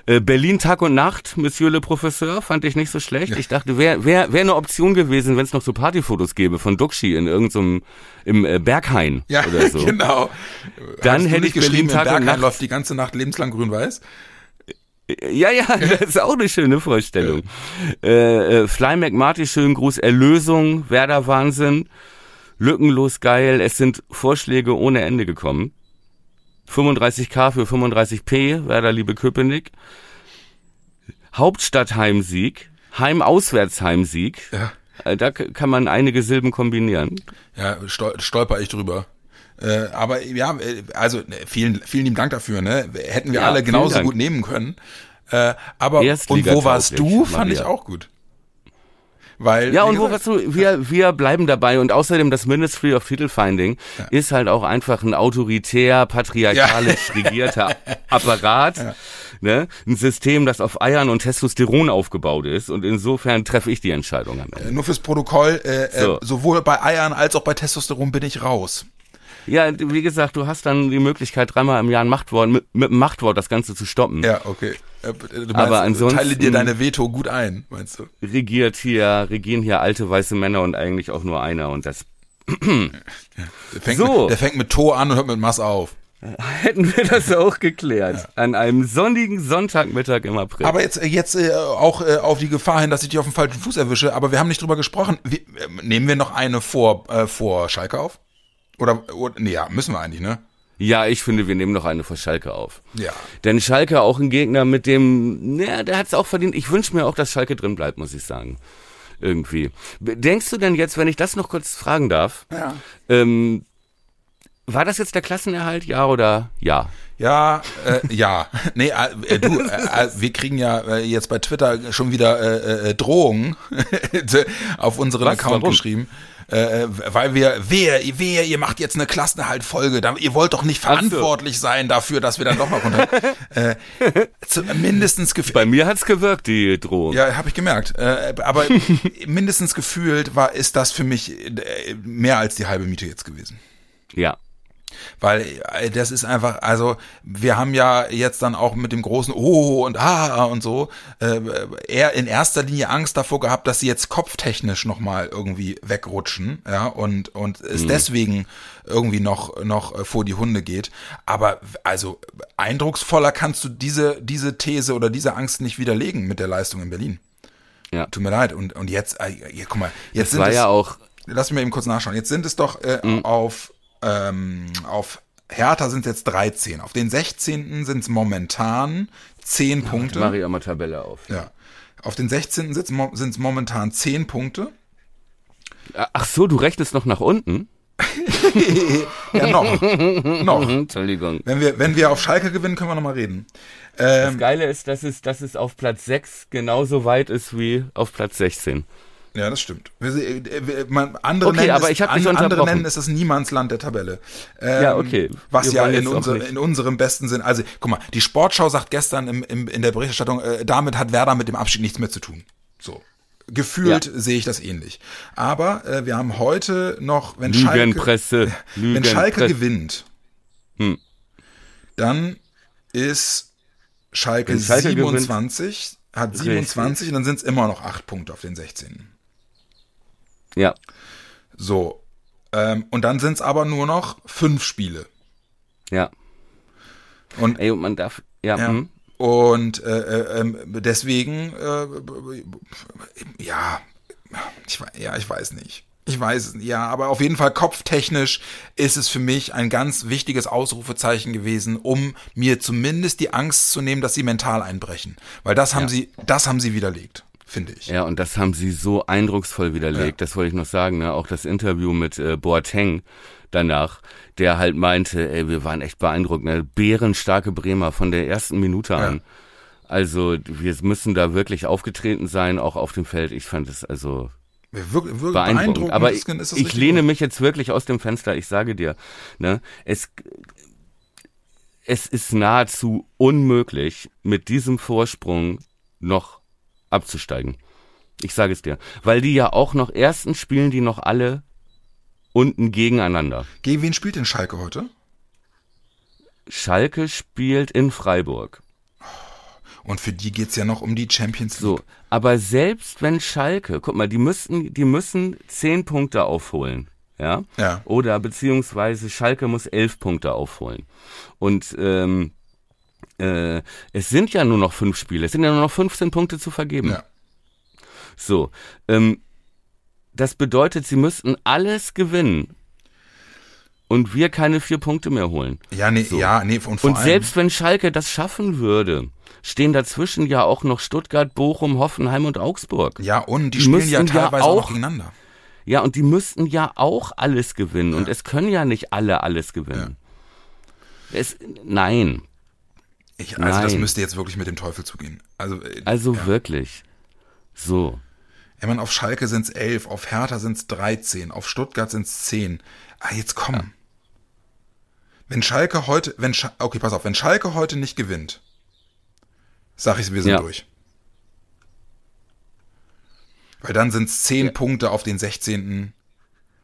Äh, Berlin Tag und Nacht, Monsieur le Professeur, fand ich nicht so schlecht. Ich dachte, wäre wär, wär eine Option gewesen, wenn es noch so Partyfotos gäbe von Duxi in irgendeinem im äh, Berghain ja, oder so. genau. Dann hätte ich Berlin Tag Berghain und Nacht. läuft die ganze Nacht lebenslang grün-weiß. Ja, ja, das ist auch eine schöne Vorstellung. Äh, äh, Fly McMarty, schönen Gruß, Erlösung, Werder Wahnsinn, lückenlos geil. Es sind Vorschläge ohne Ende gekommen. 35k für 35p, Werder Liebe Köpenick. Hauptstadtheimsieg, Heim-Auswärtsheimsieg. Ja. Äh, Da kann man einige Silben kombinieren. Ja, stol stolper ich drüber. Äh, aber ja, äh, also ne, vielen, vielen lieben Dank dafür. Ne? Hätten wir Ja, alle genauso gut nehmen können. Äh, aber und wo warst du? Fand ich auch gut. Weil Ja, und wo gesagt, du, wir, wir bleiben dabei und außerdem das Ministry of Title Finding ist halt auch einfach ein autoritär, patriarchalisch regierter Apparat. Ne? Ein System, das auf Eiern und Testosteron aufgebaut ist und insofern treffe ich die Entscheidung am Ende. nur fürs Protokoll, äh, So. äh, sowohl bei Eiern als auch bei Testosteron bin ich raus. Ja, wie gesagt, du hast dann die Möglichkeit, dreimal im Jahr ein Machtwort, mit, mit einem Machtwort das Ganze zu stoppen. Ja, okay. Äh, meinst, Aber ansonsten- teile dir deine Veto gut ein, meinst du? Regiert hier, regieren hier alte weiße Männer und eigentlich auch nur einer und das Der fängt, So. mit, der fängt mit To an und hört mit Mass auf. hätten wir das auch geklärt. An einem sonnigen Sonntagmittag im April. Aber jetzt, äh, jetzt äh, auch äh, auf die Gefahr hin, dass ich dich auf dem falschen Fuß erwische, aber wir haben nicht drüber gesprochen. Wie, äh, nehmen wir noch eine vor, äh, vor Schalke auf? Oder, oder nee, ja, müssen wir eigentlich, ne? Ja, ich finde, wir nehmen noch eine vor Schalke auf. Ja. Denn Schalke auch ein Gegner mit dem, naja, der hat es auch verdient. Ich wünsche mir auch, dass Schalke drin bleibt, muss ich sagen. Irgendwie. Denkst du denn jetzt, wenn ich das noch kurz fragen darf, Ja. ähm, war das jetzt der Klassenerhalt, ja oder ja? Ja, äh, ja. Nee, äh, du, äh, äh, wir kriegen ja äh, jetzt bei Twitter schon wieder äh, äh, Drohungen auf unseren Was? Account Warum? geschrieben. Äh, weil wir, wer, wer, ihr macht jetzt eine Klassenerhalt-Folge, da- ihr wollt doch nicht so. verantwortlich sein dafür, dass wir dann doch mal runter. äh, zu, mindestens gefühlt. Bei mir hat's gewirkt, die Drohung. Ja, habe ich gemerkt. Äh, aber mindestens gefühlt war, ist das für mich äh, mehr als die halbe Miete jetzt gewesen. ja. Weil äh, das ist einfach, also wir haben ja jetzt dann auch mit dem großen Oh und Ah und so äh, eher in erster Linie Angst davor gehabt, dass sie jetzt kopftechnisch nochmal irgendwie wegrutschen, ja, und, und es deswegen irgendwie noch, noch äh, vor die Hunde geht. Aber also eindrucksvoller kannst du diese, diese These oder diese Angst nicht widerlegen mit der Leistung in Berlin. Ja. Tut mir leid. Und, und jetzt, äh, ja, guck mal, jetzt Das sind war es, ja auch, lass mich mal eben kurz nachschauen. Jetzt sind es doch äh, Mhm. auf, ähm, auf Hertha sind es jetzt 13. Auf den 16. sind es momentan 10 Punkte. Maria mal Tabelle auf. Ja. Auf den 16. sind es momentan 10 Punkte. Ach so, du rechnest noch nach unten? Ja, noch. noch. Entschuldigung. Wenn wir, wenn wir auf Schalke gewinnen, können wir nochmal reden. Das Ähm, Geile ist, dass es, dass es auf Platz 6 genauso weit ist wie auf Platz 16. ja, das stimmt. Äh, wir, man, andere Okay, nennen aber es, ich an- andere nennen es das Niemandsland der Tabelle. Ähm, Ja, okay. Was Wir ja in, unser, in unserem besten Sinn, also guck mal, die Sportschau sagt gestern im, im, in der Berichterstattung, äh, damit hat Werder mit dem Abschied nichts mehr zu tun. So. Gefühlt Ja. sehe ich das ähnlich. Aber äh, wir haben heute noch, wenn Schalke, Lügenpresse. wenn Schalke Lügenpresse. gewinnt, Hm. dann ist Schalke, Schalke 27, hat Richtig. 27 und dann sind es immer noch acht Punkte auf den 16. Ja. So. Ähm, und dann sind es aber nur noch fünf Spiele. Ja. Und, Ey, und man darf, ja, ja, hm. und äh, äh, ähm, deswegen, äh, ja, ich, ja, ich weiß nicht. Ich weiß es nicht, ja, aber auf jeden Fall kopftechnisch ist es für mich ein ganz wichtiges Ausrufezeichen gewesen, um mir zumindest die Angst zu nehmen, dass sie mental einbrechen. Weil das haben sie, das haben sie widerlegt, finde ich. Ja, und das haben sie so eindrucksvoll widerlegt, das wollte ich noch sagen, ne? Auch das Interview mit äh, Boateng danach, der halt meinte, ey, wir waren echt beeindruckt, ne? Bärenstarke Bremer von der ersten Minute an. Also, wir müssen da wirklich aufgetreten sein, auch auf dem Feld. Ich fand es also Wirklich, wirklich beeindruckend. Aber ich, ich lehne gut. mich jetzt wirklich aus dem Fenster, ich sage dir, ne? Es, es ist nahezu unmöglich, mit diesem Vorsprung noch abzusteigen. Ich sage es dir. Weil die ja auch noch, erstens spielen die noch alle unten gegeneinander. Gegen wen spielt denn Schalke heute? Schalke spielt in Freiburg. Und für die geht's ja noch um die Champions League. So, aber selbst wenn Schalke, guck mal, die müssten, die müssen zehn Punkte aufholen, ja? Ja. Oder beziehungsweise Schalke muss elf Punkte aufholen. Und ähm, äh, es sind ja nur noch fünf Spiele, es sind ja nur noch 15 Punkte zu vergeben. Ja. So, ähm, das bedeutet, sie müssten alles gewinnen und wir keine vier Punkte mehr holen. Ja, nee, ja, nee, und vor Und allem, selbst wenn Schalke das schaffen würde, stehen dazwischen ja auch noch Stuttgart, Bochum, Hoffenheim und Augsburg. ja, und die die spielen ja müssten ja teilweise auch auch- gegeneinander. Ja, und die müssten ja auch alles gewinnen. Und es können ja nicht alle alles gewinnen. Es, nein, Ich, also das Nein. müsste jetzt wirklich mit dem Teufel zugehen. Also, äh, also ja. wirklich. So. Ich meine, auf Schalke sind's elf, auf Hertha sind's 13, auf Stuttgart sind's 10. Ah, jetzt komm. Wenn Schalke heute, wenn Scha okay, pass auf, wenn Schalke heute nicht gewinnt, sag ich, wir sind Ja. durch. Weil dann sind's 10 Ja. Punkte auf den 16.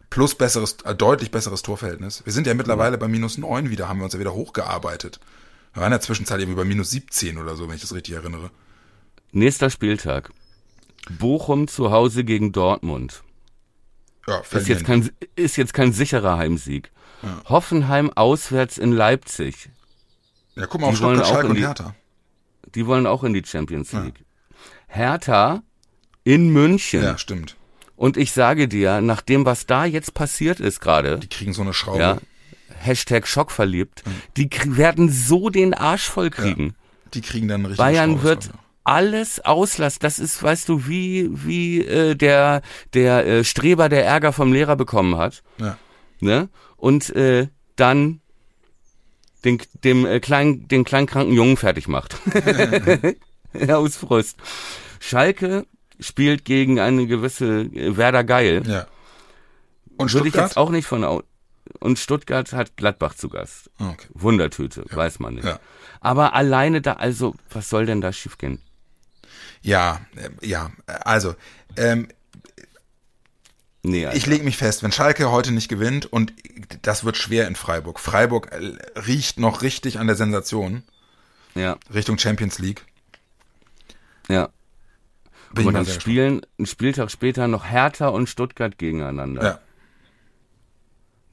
plus besseres, äh, deutlich besseres Torverhältnis. Wir sind ja mittlerweile bei minus 9 wieder, haben wir uns ja wieder hochgearbeitet. Wir waren in der Zwischenzeit irgendwie bei minus 17 oder so, wenn ich das richtig erinnere. Nächster Spieltag. Bochum zu Hause gegen Dortmund. Ja, Ist jetzt kein, ist jetzt kein sicherer Heimsieg. Hoffenheim auswärts in Leipzig. ja, guck mal auf die wollen Stuttgart, auch Schalke in und die- Hertha. Die wollen auch in die Champions League. Hertha in München. Ja, stimmt. Und ich sage dir, nach dem, was da jetzt passiert ist gerade, Die kriegen so eine Schraube. ja, Hashtag schockverliebt, die krie- werden so den Arsch voll kriegen. Die kriegen dann richtig. Bayern wird alles auslassen. Das ist, weißt du, wie wie äh, der der äh, Streber, der Ärger vom Lehrer bekommen hat, Ja. ne? Und äh, dann den dem äh, kleinen den kleinen kranken Jungen fertig macht. ja, aus Frust. Schalke spielt gegen eine gewisse äh, Werder Geil. Ja. Und Würde ich Stuttgart? jetzt auch nicht von und Stuttgart hat Gladbach zu Gast. Ah, okay. Wundertüte, weiß man nicht. Ja. Aber alleine da, also, was soll denn da schiefgehen? Ja, äh, ja, also, ähm, Nee, ich lege mich fest, wenn Schalke heute nicht gewinnt und das wird schwer in Freiburg. Freiburg äh, riecht noch richtig an der Sensation ja, Richtung Champions League. ja. Bin Und dann spielen einen Spieltag später noch Hertha und Stuttgart gegeneinander. gespannt.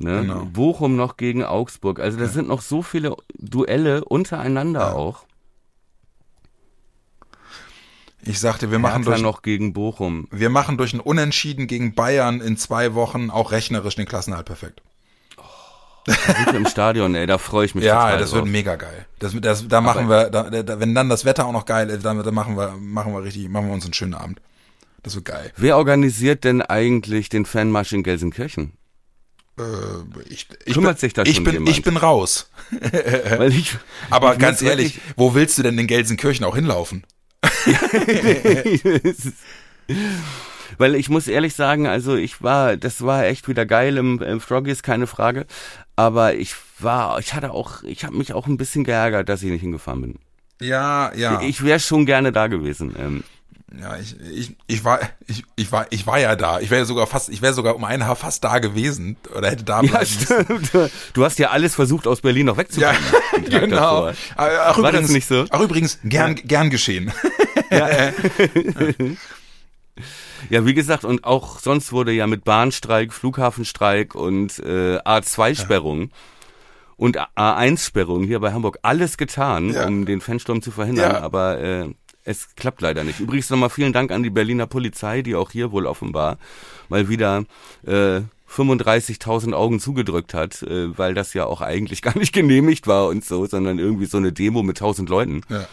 Ne? genau. Bochum noch gegen Augsburg. Also da sind noch so viele Duelle untereinander auch. Ja, ich sagte, wir machen Hertha durch, noch gegen Bochum. wir machen durch ein Unentschieden gegen Bayern in zwei Wochen auch rechnerisch den Klassenhalt perfekt. Wir im Stadion, ey, da freue ich mich Ja, das drauf. wird mega geil. Das, das, da machen wir, da, da, wenn dann das Wetter auch noch geil ist, dann, dann machen wir, machen wir richtig, machen wir uns einen schönen Abend. Das wird geil. Wer organisiert denn eigentlich den Fanmarsch in Gelsenkirchen? Äh, ich, ich Kümmert bin, sich da ich schon bin, jemand? Ich bin raus. Ich, Aber ich ganz ehrlich, wo willst du denn in Gelsenkirchen auch hinlaufen? Weil ich muss ehrlich sagen, also ich war, das war echt wieder geil im, im Froggies, keine Frage. Aber ich war, ich hatte auch, ich habe mich auch ein bisschen geärgert, dass ich nicht hingefahren bin. Ja, ja. Ich wäre schon gerne da gewesen. Ähm, Ja, ich, ich, ich war, ich, ich war, ich war ja da. Ich wäre sogar fast, ich wäre sogar um ein Haar fast da gewesen oder hätte da ja, bleiben müssen. stimmt. Du hast ja alles versucht, aus Berlin noch Ja, den Tag genau. davor. War das übrigens, nicht so? Ach übrigens, gern, gern geschehen. Ja, wie gesagt, und auch sonst wurde ja mit Bahnstreik, Flughafenstreik und äh, A2-Sperrung und A1-Sperrung hier bei Hamburg alles getan, Ja. um den Fansturm zu verhindern, Ja. aber äh, es klappt leider nicht. Übrigens nochmal vielen Dank an die Berliner Polizei, die auch hier wohl offenbar mal wieder äh, 35.000 Augen zugedrückt hat, äh, weil das ja auch eigentlich gar nicht genehmigt war und so, sondern irgendwie so eine Demo mit 1000 Leuten. Ja.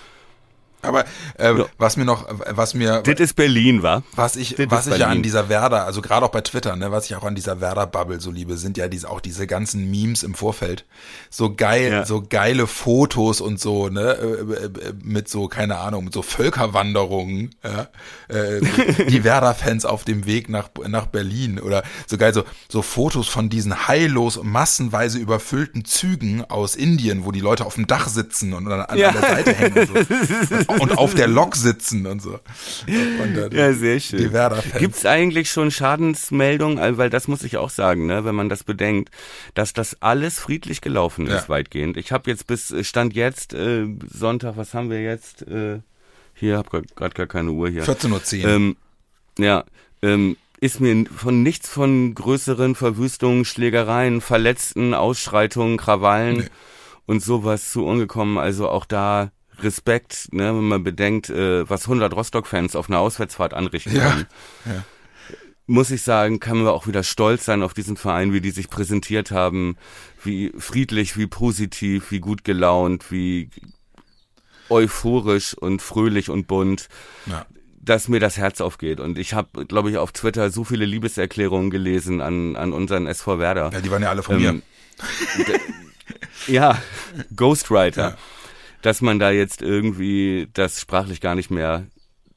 Aber äh, Ja. was mir noch, was mir, Das ist Berlin, war. was ich, das was ich ja an Berlin. dieser Werder, also gerade auch bei Twitter, ne, was ich auch an dieser Werder-Bubble so liebe, sind ja diese auch diese ganzen Memes im Vorfeld. So geil, Ja. so geile Fotos und so, ne, äh, äh, mit so, keine Ahnung, mit so Völkerwanderungen, ja, äh, die Werder-Fans auf dem Weg nach, nach Berlin oder so geil, so, so Fotos von diesen heillos massenweise überfüllten Zügen aus Indien, wo die Leute auf dem Dach sitzen und an, an Ja. der Seite hängen und so. und auf der Lok sitzen und so. Und, äh, Ja, sehr schön. Die Werder-Fans. Gibt's eigentlich schon Schadensmeldungen? Weil das muss ich auch sagen, ne, wenn man das bedenkt, dass das alles friedlich gelaufen ist, Ja. weitgehend. Ich habe jetzt bis äh, Stand jetzt, äh, Sonntag, was haben wir jetzt? Äh, hier, hab gerade gar keine Uhr hier. 14.10 Uhr. Ähm, ja, ähm, ist mir von nichts von größeren Verwüstungen, Schlägereien, Verletzten, Ausschreitungen, Krawallen Nee. und sowas zu ungekommen. Also auch da Respekt, ne, wenn man bedenkt, äh, was 100 Rostock-Fans auf einer Auswärtsfahrt anrichten Ja, können. ja. Muss ich sagen, kann man auch wieder stolz sein auf diesen Verein, wie die sich präsentiert haben, wie friedlich, wie positiv, wie gut gelaunt, wie euphorisch und fröhlich und bunt Ja. dass mir das Herz aufgeht. Und ich habe, glaube ich, auf Twitter so viele Liebeserklärungen gelesen an, an unseren SV Werder. ja, die waren ja alle von Ähm, mir. Ja, Ghostwriter. Ja. Dass man da jetzt irgendwie das sprachlich gar nicht mehr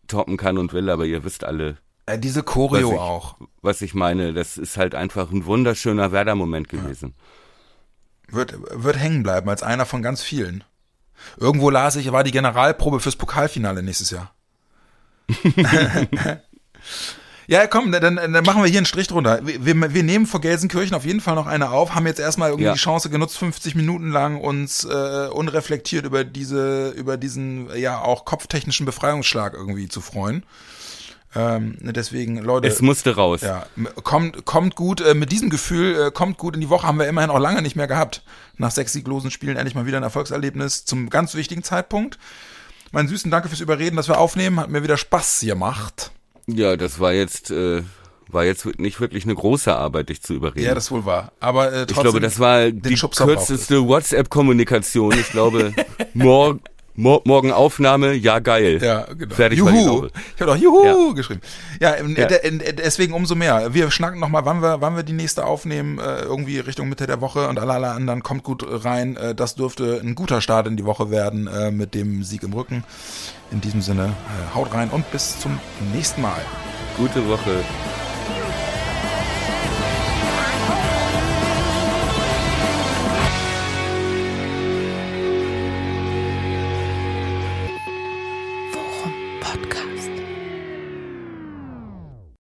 toppen kann und will, aber ihr wisst alle, Äh, diese Choreo was ich- auch. was ich meine. Das ist halt einfach ein wunderschöner Werder-Moment gewesen. Wird, wird hängen bleiben als einer von ganz vielen. Irgendwo las ich, war die Generalprobe fürs Pokalfinale nächstes Jahr. ja, komm, dann, dann machen wir hier einen Strich drunter. Wir, wir, wir nehmen vor Gelsenkirchen auf jeden Fall noch eine auf, haben jetzt erstmal irgendwie Ja. die Chance genutzt, 50 Minuten lang uns äh, unreflektiert über diese, über diesen ja auch kopftechnischen Befreiungsschlag irgendwie zu freuen. Ähm, deswegen, Leute. Es musste raus. Ja, kommt, kommt gut, äh, mit diesem Gefühl, äh, kommt gut in die Woche, haben wir immerhin auch lange nicht mehr gehabt. Nach sechs sieglosen Spielen endlich mal wieder ein Erfolgserlebnis zum ganz wichtigen Zeitpunkt. Mein Süßen, danke fürs Überreden, dass wir aufnehmen, hat mir wieder Spaß gemacht. Ja, das war jetzt äh, war jetzt nicht wirklich eine große Arbeit, dich zu überreden. Ja, das wohl war. Aber äh, trotzdem, ich glaube, das war die kürzeste WhatsApp-Kommunikation. Ich glaube, morgen, mor morgen Aufnahme, ja geil. Ja, genau. Fertig Juhu. Ich habe doch Juhu Ja. geschrieben. Ja, Ja. de- de- deswegen umso mehr. Wir schnacken nochmal, wann wir, wann wir die nächste aufnehmen, äh, irgendwie Richtung Mitte der Woche und alle, alle anderen kommt gut rein. Äh, das dürfte ein guter Start in die Woche werden äh, mit dem Sieg im Rücken. In diesem Sinne, haut rein und bis zum nächsten Mal. Gute Woche.